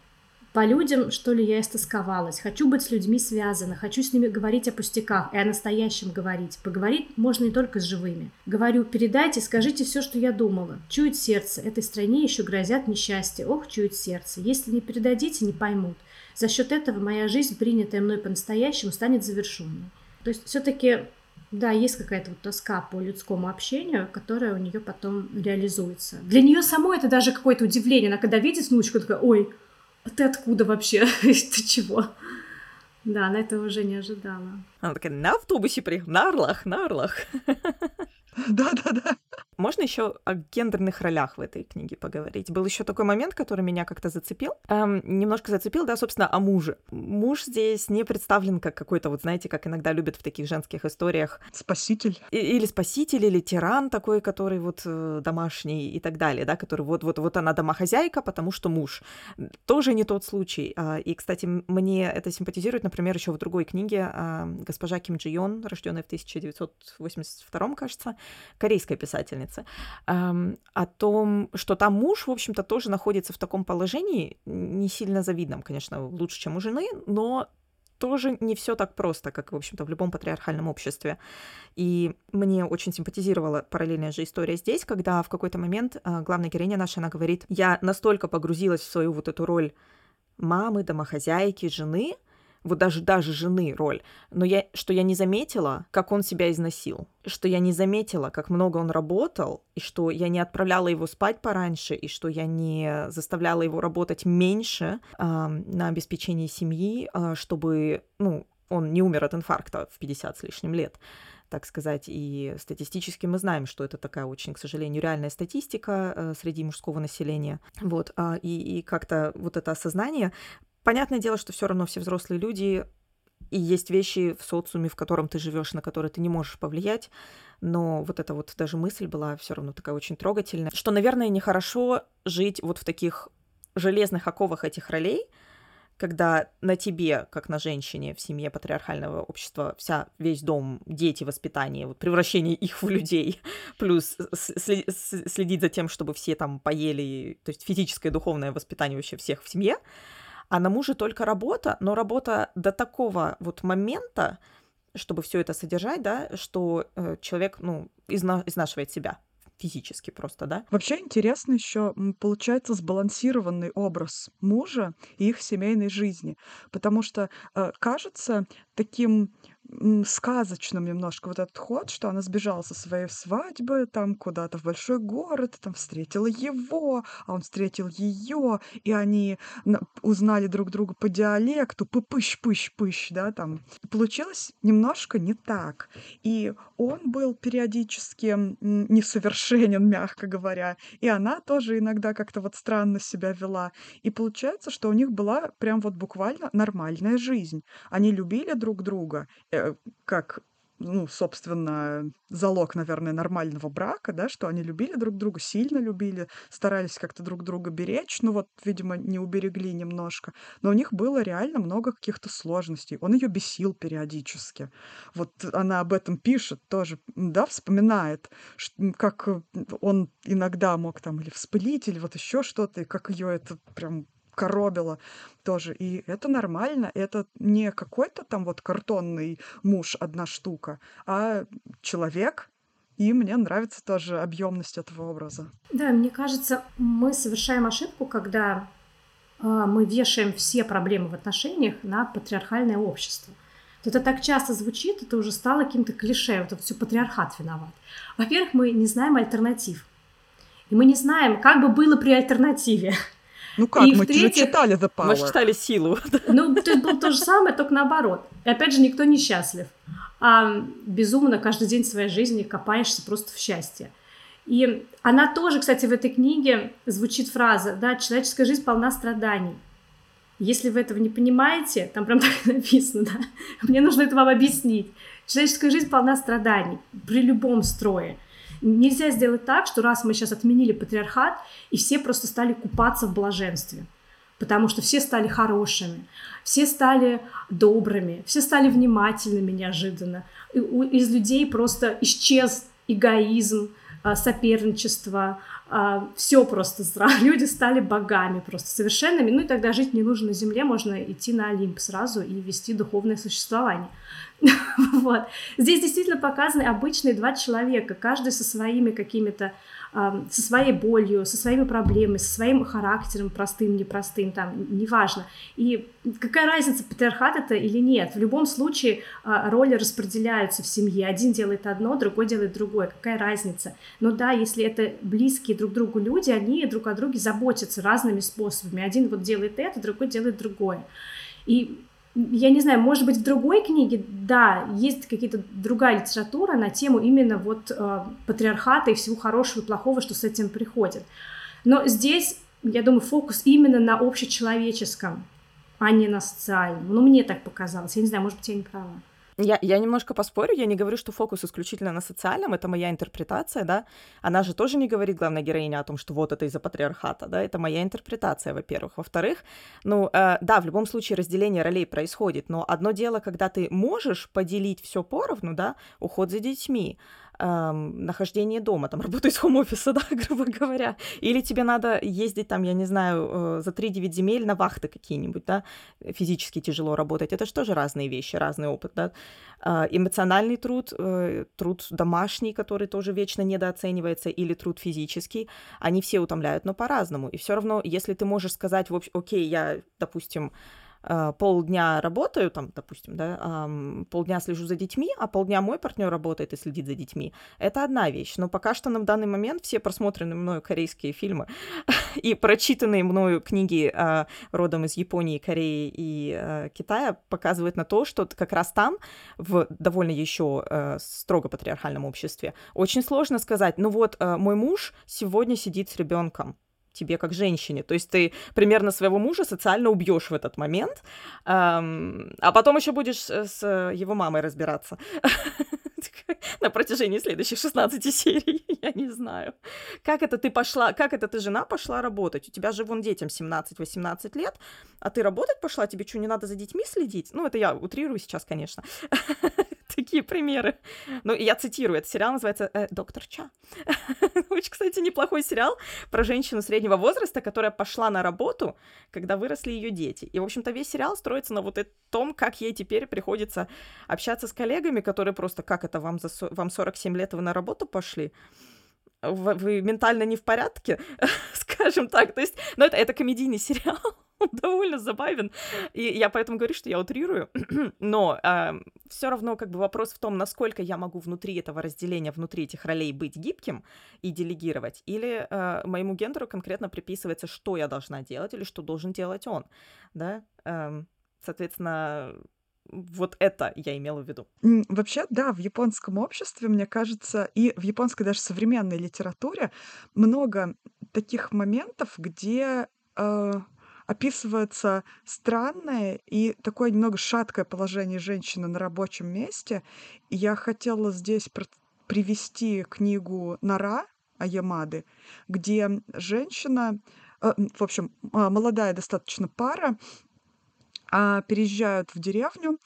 По людям, что ли, я истосковалась. Хочу быть с людьми связана, хочу с ними говорить о пустяках и о настоящем говорить. Поговорить можно не только с живыми. Говорю, передайте, скажите все, что я думала. Чует сердце, этой стране еще грозят несчастья. Ох, чует сердце. Если не передадите, не поймут. За счет этого моя жизнь, принятая мной по-настоящему, станет завершенной. То есть все-таки да, есть какая-то вот тоска по людскому общению, которая у нее потом реализуется. Для нее самой это даже какое-то удивление. Она когда видит внучку, такая, ой, а ты откуда вообще? ты чего? Да, она этого уже не ожидала. Она такая, на автобусе приехала, на Орлах, на Орлах. Да-да-да. Можно еще о гендерных ролях в этой книге поговорить? Был еще такой момент, который меня как-то зацепил. Эм, немножко зацепил, да, собственно, о муже. Муж здесь не представлен как какой-то, вот знаете, как иногда любят в таких женских историях. Спаситель. И, или спаситель, или тиран такой, который вот э, домашний и так далее, да, который вот-вот вот она домохозяйка, потому что муж. Тоже не тот случай. А, и, кстати, мне это симпатизирует, например, еще в другой книге а, госпожа Ким Джи Йон, рожденная в 1982, кажется, корейская писательница, о том, что там муж, в общем-то, тоже находится в таком положении, не сильно завидном, конечно, лучше, чем у жены, но тоже не все так просто, как, в общем-то, в любом патриархальном обществе. И мне очень симпатизировала параллельная же история здесь, когда в какой-то момент а, главная героиня наша, она говорит, я настолько погрузилась в свою вот эту роль мамы, домохозяйки, жены, вот даже, даже жены роль, но я, что я не заметила, как он себя износил, что я не заметила, как много он работал, и что я не отправляла его спать пораньше, и что я не заставляла его работать меньше э, на обеспечении семьи, э, чтобы, ну, он не умер от инфаркта в 50 с лишним лет так сказать, и статистически мы знаем, что это такая очень, к сожалению, реальная статистика э, среди мужского населения. Вот, а, и, и как-то вот это осознание Понятное дело, что все равно все взрослые люди, и есть вещи в социуме, в котором ты живешь, на которые ты не можешь повлиять. Но вот эта вот даже мысль была все равно такая очень трогательная, что, наверное, нехорошо жить вот в таких железных оковах этих ролей, когда на тебе, как на женщине в семье патриархального общества, вся, весь дом, дети, воспитание, вот превращение их в людей, плюс следить за тем, чтобы все там поели, то есть физическое и духовное воспитание вообще всех в семье, а на муже только работа, но работа до такого вот момента, чтобы все это содержать, да, что э, человек, ну, изна- изнашивает себя физически просто, да? Вообще интересно еще получается сбалансированный образ мужа и их семейной жизни, потому что э, кажется таким сказочным немножко вот этот ход, что она сбежала со своей свадьбы там куда-то в большой город, там встретила его, а он встретил ее, и они узнали друг друга по диалекту, пыщ-пыщ-пыщ, да, там. Получилось немножко не так. И он был периодически несовершенен, мягко говоря, и она тоже иногда как-то вот странно себя вела. И получается, что у них была прям вот буквально нормальная жизнь. Они любили друг друга, как ну, собственно, залог, наверное, нормального брака, да, что они любили друг друга, сильно любили, старались как-то друг друга беречь, ну вот, видимо, не уберегли немножко, но у них было реально много каких-то сложностей. Он ее бесил периодически. Вот она об этом пишет тоже, да, вспоминает, как он иногда мог там или вспылить, или вот еще что-то, и как ее это прям коробило тоже. И это нормально. Это не какой-то там вот картонный муж одна штука, а человек, и мне нравится тоже объемность этого образа. Да, мне кажется, мы совершаем ошибку, когда э, мы вешаем все проблемы в отношениях на патриархальное общество. Это так часто звучит, это уже стало каким-то клише, вот это все патриархат виноват. Во-первых, мы не знаем альтернатив. И мы не знаем, как бы было при альтернативе. Ну как, и мы же читали The Power. Мы читали «Силу». Ну, то было то же самое, только наоборот. И опять же, никто не счастлив. А безумно каждый день своей жизни копаешься просто в счастье. И она тоже, кстати, в этой книге звучит фраза, да, человеческая жизнь полна страданий. Если вы этого не понимаете, там прям так написано, да, мне нужно это вам объяснить. Человеческая жизнь полна страданий при любом строе. Нельзя сделать так, что раз мы сейчас отменили патриархат, и все просто стали купаться в блаженстве. Потому что все стали хорошими, все стали добрыми, все стали внимательными неожиданно. Из людей просто исчез эгоизм, а, соперничество, а, все просто люди стали богами просто совершенными, ну и тогда жить не нужно на земле, можно идти на Олимп сразу и вести духовное существование. вот. Здесь действительно показаны обычные два человека, каждый со своими какими-то со своей болью, со своими проблемами, со своим характером, простым, непростым, там, неважно. И какая разница, патриархат это или нет? В любом случае а, роли распределяются в семье. Один делает одно, другой делает другое. Какая разница? Но да, если это близкие друг другу люди, они друг о друге заботятся разными способами. Один вот делает это, другой делает другое. И я не знаю, может быть, в другой книге, да, есть какие-то другая литература на тему именно вот э, патриархата и всего хорошего и плохого, что с этим приходит. Но здесь, я думаю, фокус именно на общечеловеческом, а не на социальном. Ну, мне так показалось. Я не знаю, может быть, я не права. Я, я немножко поспорю, я не говорю, что фокус исключительно на социальном, это моя интерпретация, да. Она же тоже не говорит, главная героиня, о том, что вот это из-за патриархата, да, это моя интерпретация, во-первых. Во-вторых, ну, э, да, в любом случае разделение ролей происходит, но одно дело, когда ты можешь поделить все поровну, да, уход за детьми, эм, нахождение дома, там, работа из хом-офиса, да, грубо говоря, или тебе надо ездить там, я не знаю, э, за 3-9 земель на вахты какие-нибудь, да, физически тяжело работать, это же тоже разные вещи, разный опыт, да, э, эмоциональный труд, э, труд домашний, который тоже вечно недооценивается, или труд физический, они все утомляют, но по-разному, и все равно, если ты можешь сказать, в общем, окей, я, допустим, полдня работаю, там, допустим, да, э, полдня слежу за детьми, а полдня мой партнер работает и следит за детьми. Это одна вещь. Но пока что на данный момент все просмотренные мною корейские фильмы и прочитанные мною книги э, родом из Японии, Кореи и э, Китая показывают на то, что как раз там, в довольно еще э, строго патриархальном обществе, очень сложно сказать, ну вот, э, мой муж сегодня сидит с ребенком, тебе как женщине. То есть ты примерно своего мужа социально убьешь в этот момент, эм, а потом еще будешь с его мамой разбираться на протяжении следующих 16 серий, я не знаю. Как это ты пошла, как это ты жена пошла работать? У тебя же вон детям 17-18 лет, а ты работать пошла, тебе что, не надо за детьми следить? Ну, это я утрирую сейчас, конечно. такие примеры. Ну, я цитирую, этот сериал называется э, «Доктор Ча». Очень, кстати, неплохой сериал про женщину среднего возраста, которая пошла на работу, когда выросли ее дети. И, в общем-то, весь сериал строится на вот том, как ей теперь приходится общаться с коллегами, которые просто, как это, вам, за, вам 47 лет, вы на работу пошли? вы ментально не в порядке, скажем так. То есть, ну, это, это комедийный сериал, он довольно забавен. И я поэтому говорю, что я утрирую. Но э, все равно как бы вопрос в том, насколько я могу внутри этого разделения, внутри этих ролей быть гибким и делегировать. Или э, моему гендеру конкретно приписывается, что я должна делать или что должен делать он. Да? Э, соответственно, вот это я имела в виду. Вообще, да, в японском обществе, мне кажется, и в японской даже современной литературе много таких моментов, где э, описывается странное и такое немного шаткое положение женщины на рабочем месте. Я хотела здесь привести книгу Нара Аямады, где женщина, э, в общем, молодая достаточно пара, а, переезжают в деревню,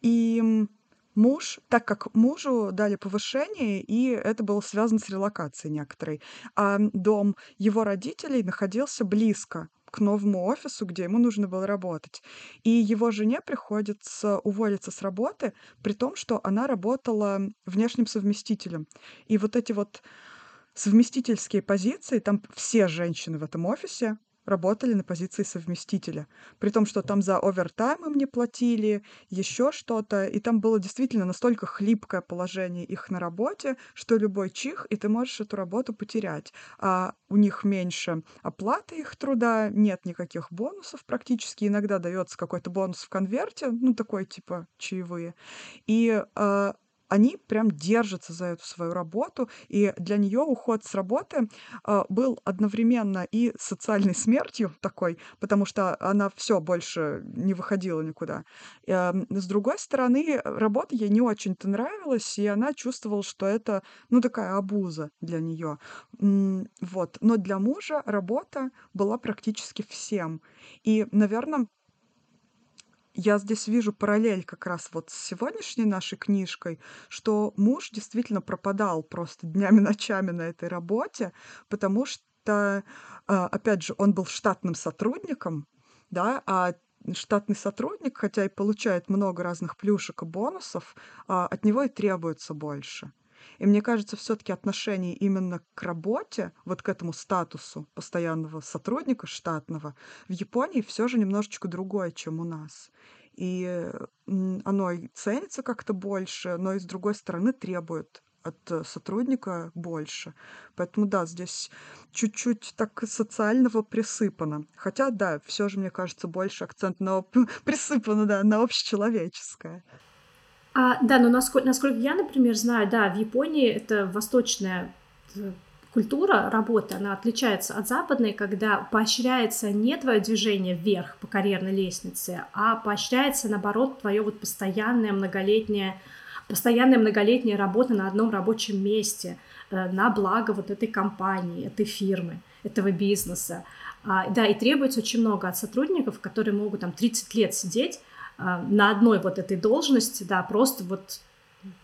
и муж, так как мужу дали повышение, и это было связано с релокацией некоторой, а дом его родителей находился близко к новому офису, где ему нужно было работать. И его жене приходится уволиться с работы, при том, что она работала внешним совместителем. И вот эти вот совместительские позиции, там все женщины в этом офисе работали на позиции совместителя. При том, что там за овертайм им не платили, еще что-то. И там было действительно настолько хлипкое положение их на работе, что любой чих, и ты можешь эту работу потерять. А у них меньше оплаты их труда, нет никаких бонусов практически. Иногда дается какой-то бонус в конверте, ну такой типа чаевые. И э, они прям держатся за эту свою работу, и для нее уход с работы э, был одновременно и социальной смертью такой, потому что она все больше не выходила никуда. Э, с другой стороны, работа ей не очень-то нравилась, и она чувствовала, что это, ну, такая обуза для нее. Вот. Но для мужа работа была практически всем. И, наверное, я здесь вижу параллель как раз вот с сегодняшней нашей книжкой, что муж действительно пропадал просто днями, ночами на этой работе, потому что, а, опять же, он был штатным сотрудником, да, а штатный сотрудник, хотя и получает много разных плюшек и бонусов, а, от него и требуется больше. И мне кажется, все-таки отношение именно к работе, вот к этому статусу постоянного сотрудника штатного, в Японии все же немножечко другое, чем у нас. И оно и ценится как-то больше, но и с другой стороны требует от сотрудника больше. Поэтому да, здесь чуть-чуть так социального присыпано. Хотя, да, все же, мне кажется, больше акцент на присыпано, да, на общечеловеческое. А, да, но насколько, насколько я, например, знаю, да, в Японии это восточная э, культура работы, она отличается от западной, когда поощряется не твое движение вверх по карьерной лестнице, а поощряется, наоборот, твое вот постоянное многолетнее постоянная многолетняя работа на одном рабочем месте э, на благо вот этой компании, этой фирмы, этого бизнеса. А, да, и требуется очень много от сотрудников, которые могут там 30 лет сидеть на одной вот этой должности, да, просто вот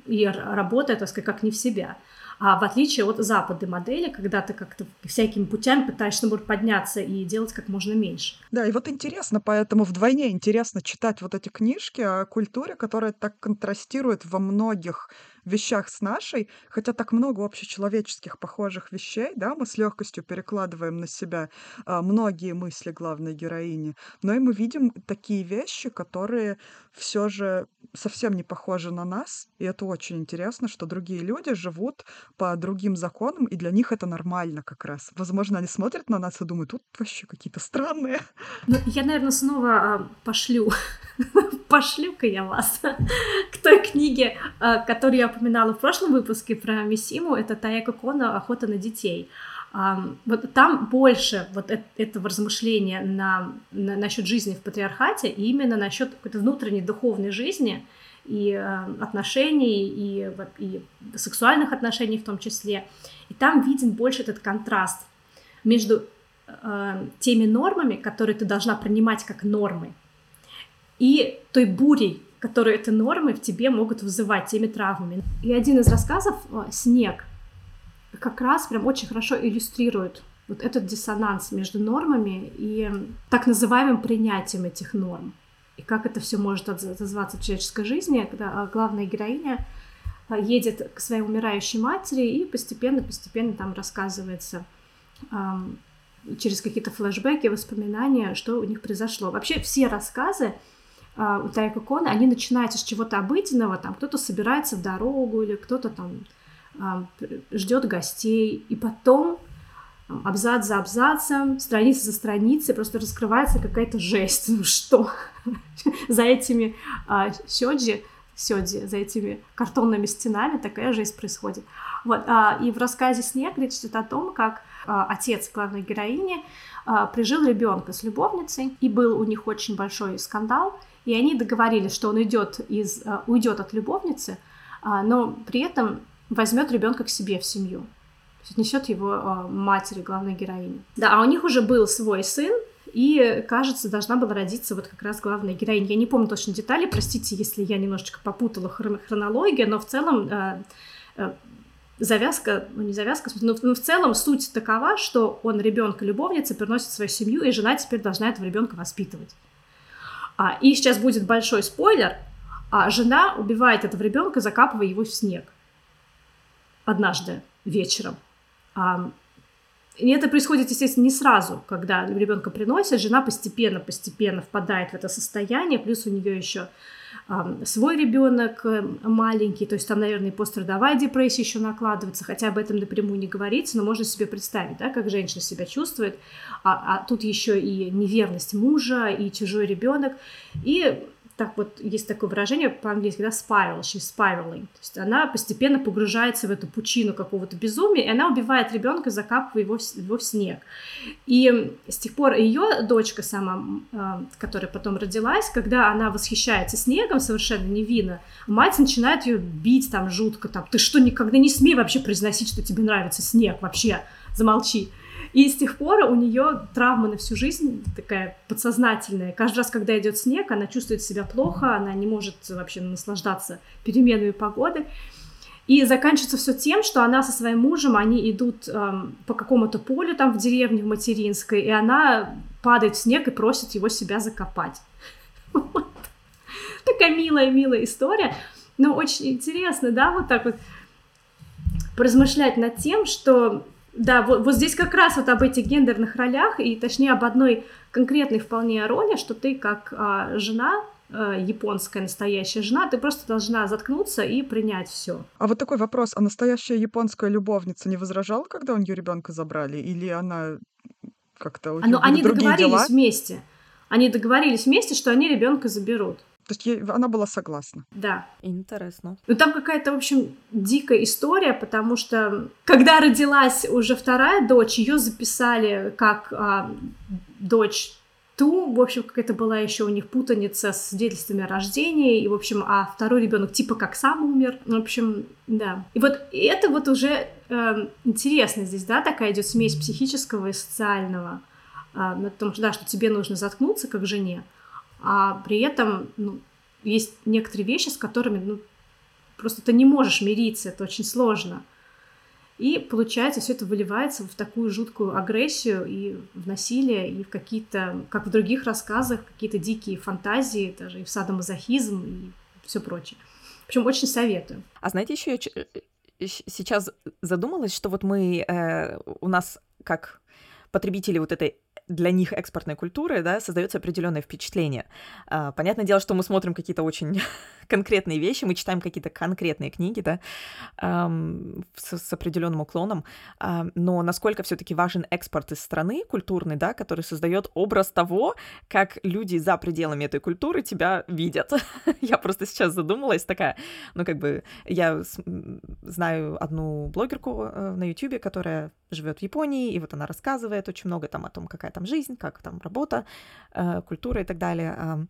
и работая, так сказать, как не в себя. А в отличие от западной модели, когда ты как-то всякими путями пытаешься, наоборот, подняться и делать как можно меньше. Да, и вот интересно, поэтому вдвойне интересно читать вот эти книжки о культуре, которая так контрастирует во многих вещах с нашей, хотя так много общечеловеческих похожих вещей, да, мы с легкостью перекладываем на себя а, многие мысли главной героини, но и мы видим такие вещи, которые все же совсем не похожи на нас, и это очень интересно, что другие люди живут по другим законам, и для них это нормально как раз. Возможно, они смотрят на нас и думают, тут вообще какие-то странные. Ну, я, наверное, снова а, пошлю, пошлю-ка я вас к той книге, а, которую я упоминала в прошлом выпуске про Мисиму, это Таяка Кона «Охота на детей». Вот там больше вот э- этого размышления на, на, насчет жизни в патриархате и именно насчет какой-то внутренней духовной жизни и э, отношений, и, и сексуальных отношений в том числе. И там виден больше этот контраст между э, теми нормами, которые ты должна принимать как нормы, и той бурей, которые эти нормы в тебе могут вызывать теми травмами. И один из рассказов «Снег» как раз прям очень хорошо иллюстрирует вот этот диссонанс между нормами и так называемым принятием этих норм. И как это все может отозваться в человеческой жизни, когда главная героиня едет к своей умирающей матери и постепенно-постепенно там рассказывается через какие-то флешбеки, воспоминания, что у них произошло. Вообще все рассказы э, у Тайка Кона, они начинаются с чего-то обыденного, там кто-то собирается в дорогу или кто-то там э, ждет гостей, и потом абзац за абзацем, страница за страницей просто раскрывается какая-то жесть. Ну что? за этими а, сёджи сёдзи, за этими картонными стенами такая жизнь происходит. Вот, а, и в рассказе «Снег» речь идет о том, как а, отец главной героини а, прижил ребенка с любовницей, и был у них очень большой скандал, и они договорились, что он идет из, а, уйдет от любовницы, а, но при этом возьмет ребенка к себе в семью. То есть несет его а, матери главной героини. Да, а у них уже был свой сын, и, кажется, должна была родиться вот как раз главная героиня. Я не помню точно детали, простите, если я немножечко попутала хрон- хронологию, но в целом э, э, завязка, ну не завязка, но, но в целом суть такова, что он ребенка любовницы приносит в свою семью, и жена теперь должна этого ребенка воспитывать. А, и сейчас будет большой спойлер, а жена убивает этого ребенка, закапывая его в снег. Однажды вечером. А, и это происходит, естественно, не сразу, когда ребенка приносят, жена постепенно-постепенно впадает в это состояние, плюс у нее еще свой ребенок э, маленький, то есть там, наверное, пострадовая депрессия еще накладывается, хотя об этом напрямую не говорится, но можно себе представить, да, как женщина себя чувствует, а, а тут еще и неверность мужа, и чужой ребенок, и так вот, есть такое выражение по-английски, да, spiral, she's spiraling. То есть она постепенно погружается в эту пучину какого-то безумия, и она убивает ребенка, закапывая его, его в снег. И с тех пор ее дочка сама, э, которая потом родилась, когда она восхищается снегом совершенно невинно, мать начинает ее бить там жутко, там, ты что, никогда не смей вообще произносить, что тебе нравится снег, вообще, замолчи. И с тех пор у нее травма на всю жизнь такая подсознательная. Каждый раз, когда идет снег, она чувствует себя плохо, она не может вообще наслаждаться переменами погоды. И заканчивается все тем, что она со своим мужем, они идут эм, по какому-то полю там в деревне, в Материнской, и она падает в снег и просит его себя закопать. Такая милая-милая история. Но очень интересно, да, вот так вот поразмышлять над тем, что да, вот, вот здесь как раз вот об этих гендерных ролях, и точнее об одной конкретной вполне роли, что ты как а, жена, а, японская настоящая жена, ты просто должна заткнуться и принять все. А вот такой вопрос, а настоящая японская любовница не возражала, когда у нее ребенка забрали, или она как-то у нее Они договорились дела? вместе. Они договорились вместе, что они ребенка заберут. То есть ей, она была согласна. Да. Интересно. Ну там какая-то, в общем, дикая история, потому что когда родилась уже вторая дочь, ее записали как а, дочь ту, в общем, какая-то была еще у них путаница с свидетельствами о рождении, и, в общем, а второй ребенок типа как сам умер, в общем, да. И вот это вот уже э, интересно здесь, да, такая идет смесь психического и социального, э, на том, что, да, что тебе нужно заткнуться как жене, а при этом ну, есть некоторые вещи, с которыми ну, просто ты не можешь мириться, это очень сложно. И получается, все это выливается в такую жуткую агрессию и в насилие, и в какие-то, как в других рассказах, какие-то дикие фантазии, даже и в садомазохизм, и все прочее. Общем, очень советую. А знаете, еще я э, сейчас задумалась, что вот мы, э, у нас как потребители вот этой для них экспортной культуры, да, создается определенное впечатление. А, понятное дело, что мы смотрим какие-то очень конкретные вещи, мы читаем какие-то конкретные книги, да, эм, с, с определенным уклоном, э, но насколько все-таки важен экспорт из страны культурный, да, который создает образ того, как люди за пределами этой культуры тебя видят. я просто сейчас задумалась такая, ну как бы я знаю одну блогерку э, на YouTube, которая живет в Японии, и вот она рассказывает очень много там о том, какая там жизнь, как там работа, э, культура и так далее.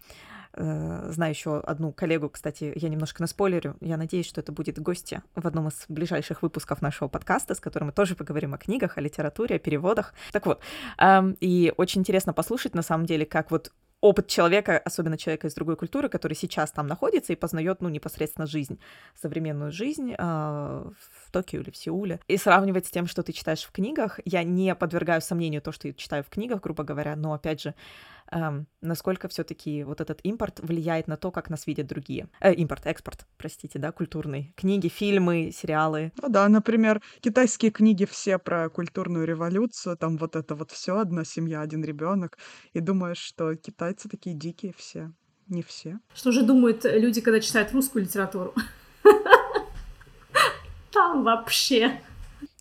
Э, знаю еще одну коллегу, кстати, я немножко наспойлерю. Я надеюсь, что это будет гостья в одном из ближайших выпусков нашего подкаста, с которым мы тоже поговорим о книгах, о литературе, о переводах. Так вот, э, и очень интересно послушать, на самом деле, как вот опыт человека, особенно человека из другой культуры, который сейчас там находится и познает, ну, непосредственно жизнь, современную жизнь э, в Токио или в Сеуле, и сравнивать с тем, что ты читаешь в книгах. Я не подвергаю сомнению то, что я читаю в книгах, грубо говоря, но, опять же, эм, насколько все таки вот этот импорт влияет на то, как нас видят другие. Э, импорт, экспорт, простите, да, культурный. Книги, фильмы, сериалы. Ну да, например, китайские книги все про культурную революцию, там вот это вот все одна семья, один ребенок, и думаешь, что китайцы такие дикие все. Не все. Что же думают люди, когда читают русскую литературу? Там вообще.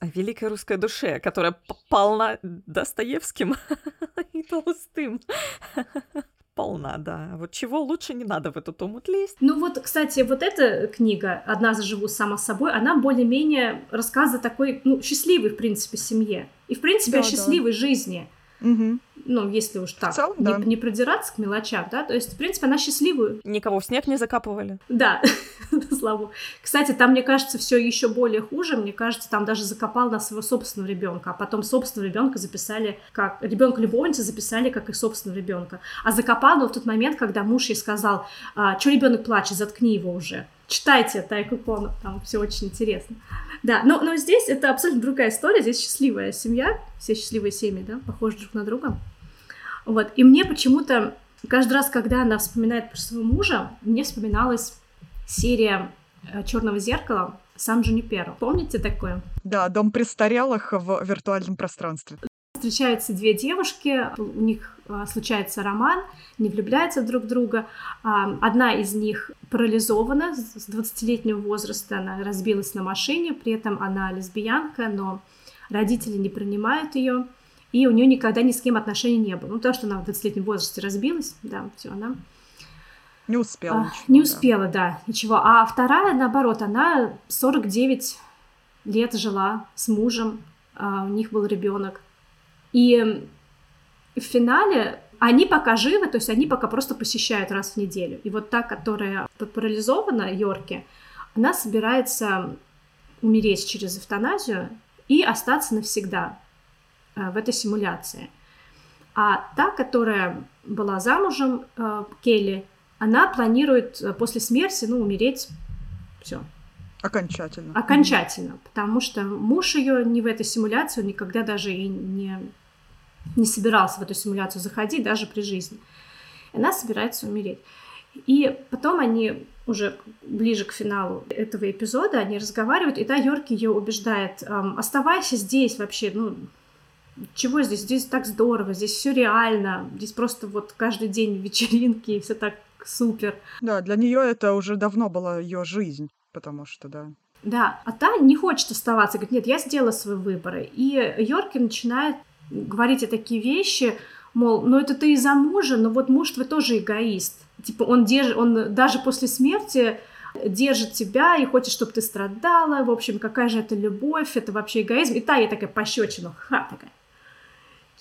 О великой русской душе, которая полна Достоевским и Толстым. Полна, да. Вот чего лучше не надо в эту омут лезть. Ну вот, кстати, вот эта книга «Одна заживу сама собой», она более-менее рассказывает такой, ну, счастливой, в принципе, семье. И, в принципе, да, о счастливой да. жизни. Угу. Ну, если уж так, целом, не, да. не продираться к мелочам, да, то есть, в принципе, она счастливую. Никого в снег не закапывали. Да, славу. Кстати, там, мне кажется, все еще более хуже. Мне кажется, там даже закопал на своего собственного ребенка, а потом собственного ребенка записали как ребенка любовницы записали как их собственного ребенка. А закопал его в тот момент, когда муж ей сказал, а, что ребенок плачет, заткни его уже. Читайте Тайку Кону, там все очень интересно. Да, но, но здесь это абсолютно другая история, здесь счастливая семья, все счастливые семьи, да, похожи друг на друга. Вот, и мне почему-то каждый раз, когда она вспоминает про своего мужа, мне вспоминалась серия э, Черного зеркала Сан Джуниперо. Помните такое? Да, дом престарелых в виртуальном пространстве. Встречаются две девушки, у них а, случается роман, не влюбляются друг в друга. А, одна из них парализована с 20-летнего возраста, она разбилась на машине, при этом она лесбиянка, но родители не принимают ее, и у нее никогда ни с кем отношений не было. Ну, то, что она в 20-летнем возрасте разбилась, да, все, она не успела. А, ничего, не успела, да. да, ничего. А вторая, наоборот, она 49 лет жила с мужем, а у них был ребенок. И в финале они пока живы, то есть они пока просто посещают раз в неделю. И вот та, которая парализована, Йорки, она собирается умереть через эвтаназию и остаться навсегда в этой симуляции. А та, которая была замужем, э, Келли, она планирует э, после смерти, ну, умереть, все. Окончательно. Окончательно, потому что муж ее не в этой симуляции никогда даже и не не собирался в эту симуляцию заходить даже при жизни. Она собирается умереть. И потом они уже ближе к финалу этого эпизода, они разговаривают, и та Йорк ее убеждает, эм, оставайся здесь вообще, ну, чего здесь? Здесь так здорово, здесь все реально, здесь просто вот каждый день вечеринки, и все так супер. Да, для нее это уже давно была ее жизнь, потому что, да. Да, а та не хочет оставаться, говорит, нет, я сделала свой выбор. И Йорки начинает говорите такие вещи, мол, ну это ты из-за мужа, но вот муж твой тоже эгоист. Типа он, держит, он даже после смерти держит тебя и хочет, чтобы ты страдала. В общем, какая же это любовь, это вообще эгоизм. И та я такая пощечина, ха, такая.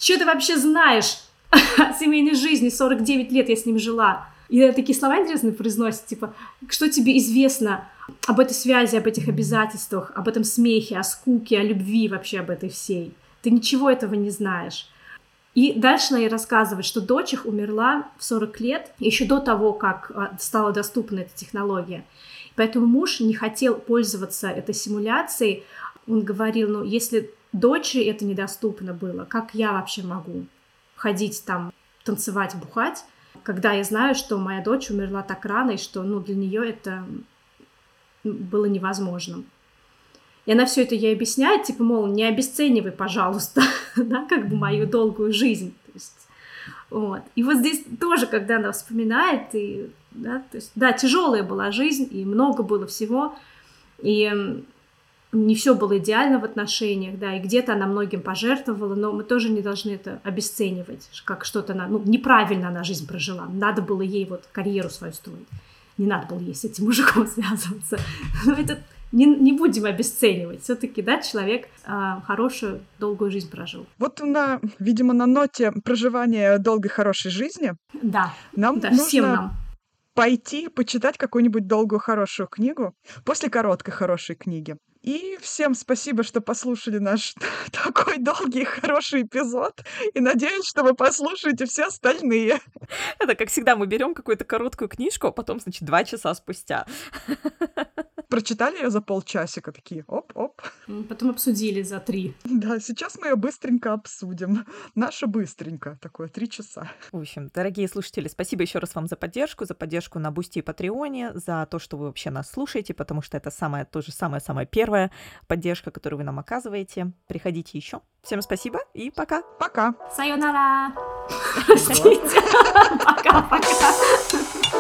Что ты вообще знаешь о семейной жизни? 49 лет я с ним жила. И такие слова интересные произносит, типа, что тебе известно об этой связи, об этих обязательствах, об этом смехе, о скуке, о любви вообще об этой всей. Ты ничего этого не знаешь. И дальше она ей рассказывает, что дочь их умерла в 40 лет, еще до того, как а, стала доступна эта технология. Поэтому муж не хотел пользоваться этой симуляцией. Он говорил, ну, если дочери это недоступно было, как я вообще могу ходить там, танцевать, бухать, когда я знаю, что моя дочь умерла так рано, и что ну, для нее это было невозможным. И она все это ей объясняет, типа, мол, не обесценивай, пожалуйста, да, как бы мою долгую жизнь. То есть, вот. И вот здесь тоже, когда она вспоминает, и, да, то есть, да, тяжелая была жизнь, и много было всего, и не все было идеально в отношениях, да, и где-то она многим пожертвовала, но мы тоже не должны это обесценивать, как что-то она, ну, неправильно она жизнь прожила, надо было ей вот карьеру свою строить, не надо было ей с этим мужиком связываться. Ну, это не, не будем обесценивать. Все-таки, да, человек э, хорошую, долгую жизнь прожил. Вот на, видимо, на ноте проживания долгой, хорошей жизни. Да. Нам да, нужно всем нам. пойти почитать какую-нибудь долгую, хорошую книгу после короткой, хорошей книги. И всем спасибо, что послушали наш такой долгий и хороший эпизод. И надеюсь, что вы послушаете все остальные. Это, как всегда, мы берем какую-то короткую книжку, а потом, значит, два часа спустя. Прочитали ее за полчасика, такие оп-оп. Потом обсудили за три. Да, сейчас мы ее быстренько обсудим. Наша быстренько, такое, три часа. В общем, дорогие слушатели, спасибо еще раз вам за поддержку, за поддержку на Бусти и Патреоне, за то, что вы вообще нас слушаете, потому что это самое, тоже самая-самая первая поддержка, которую вы нам оказываете. Приходите еще. Всем спасибо и пока. Пока. Сайонара. Простите. Пока-пока.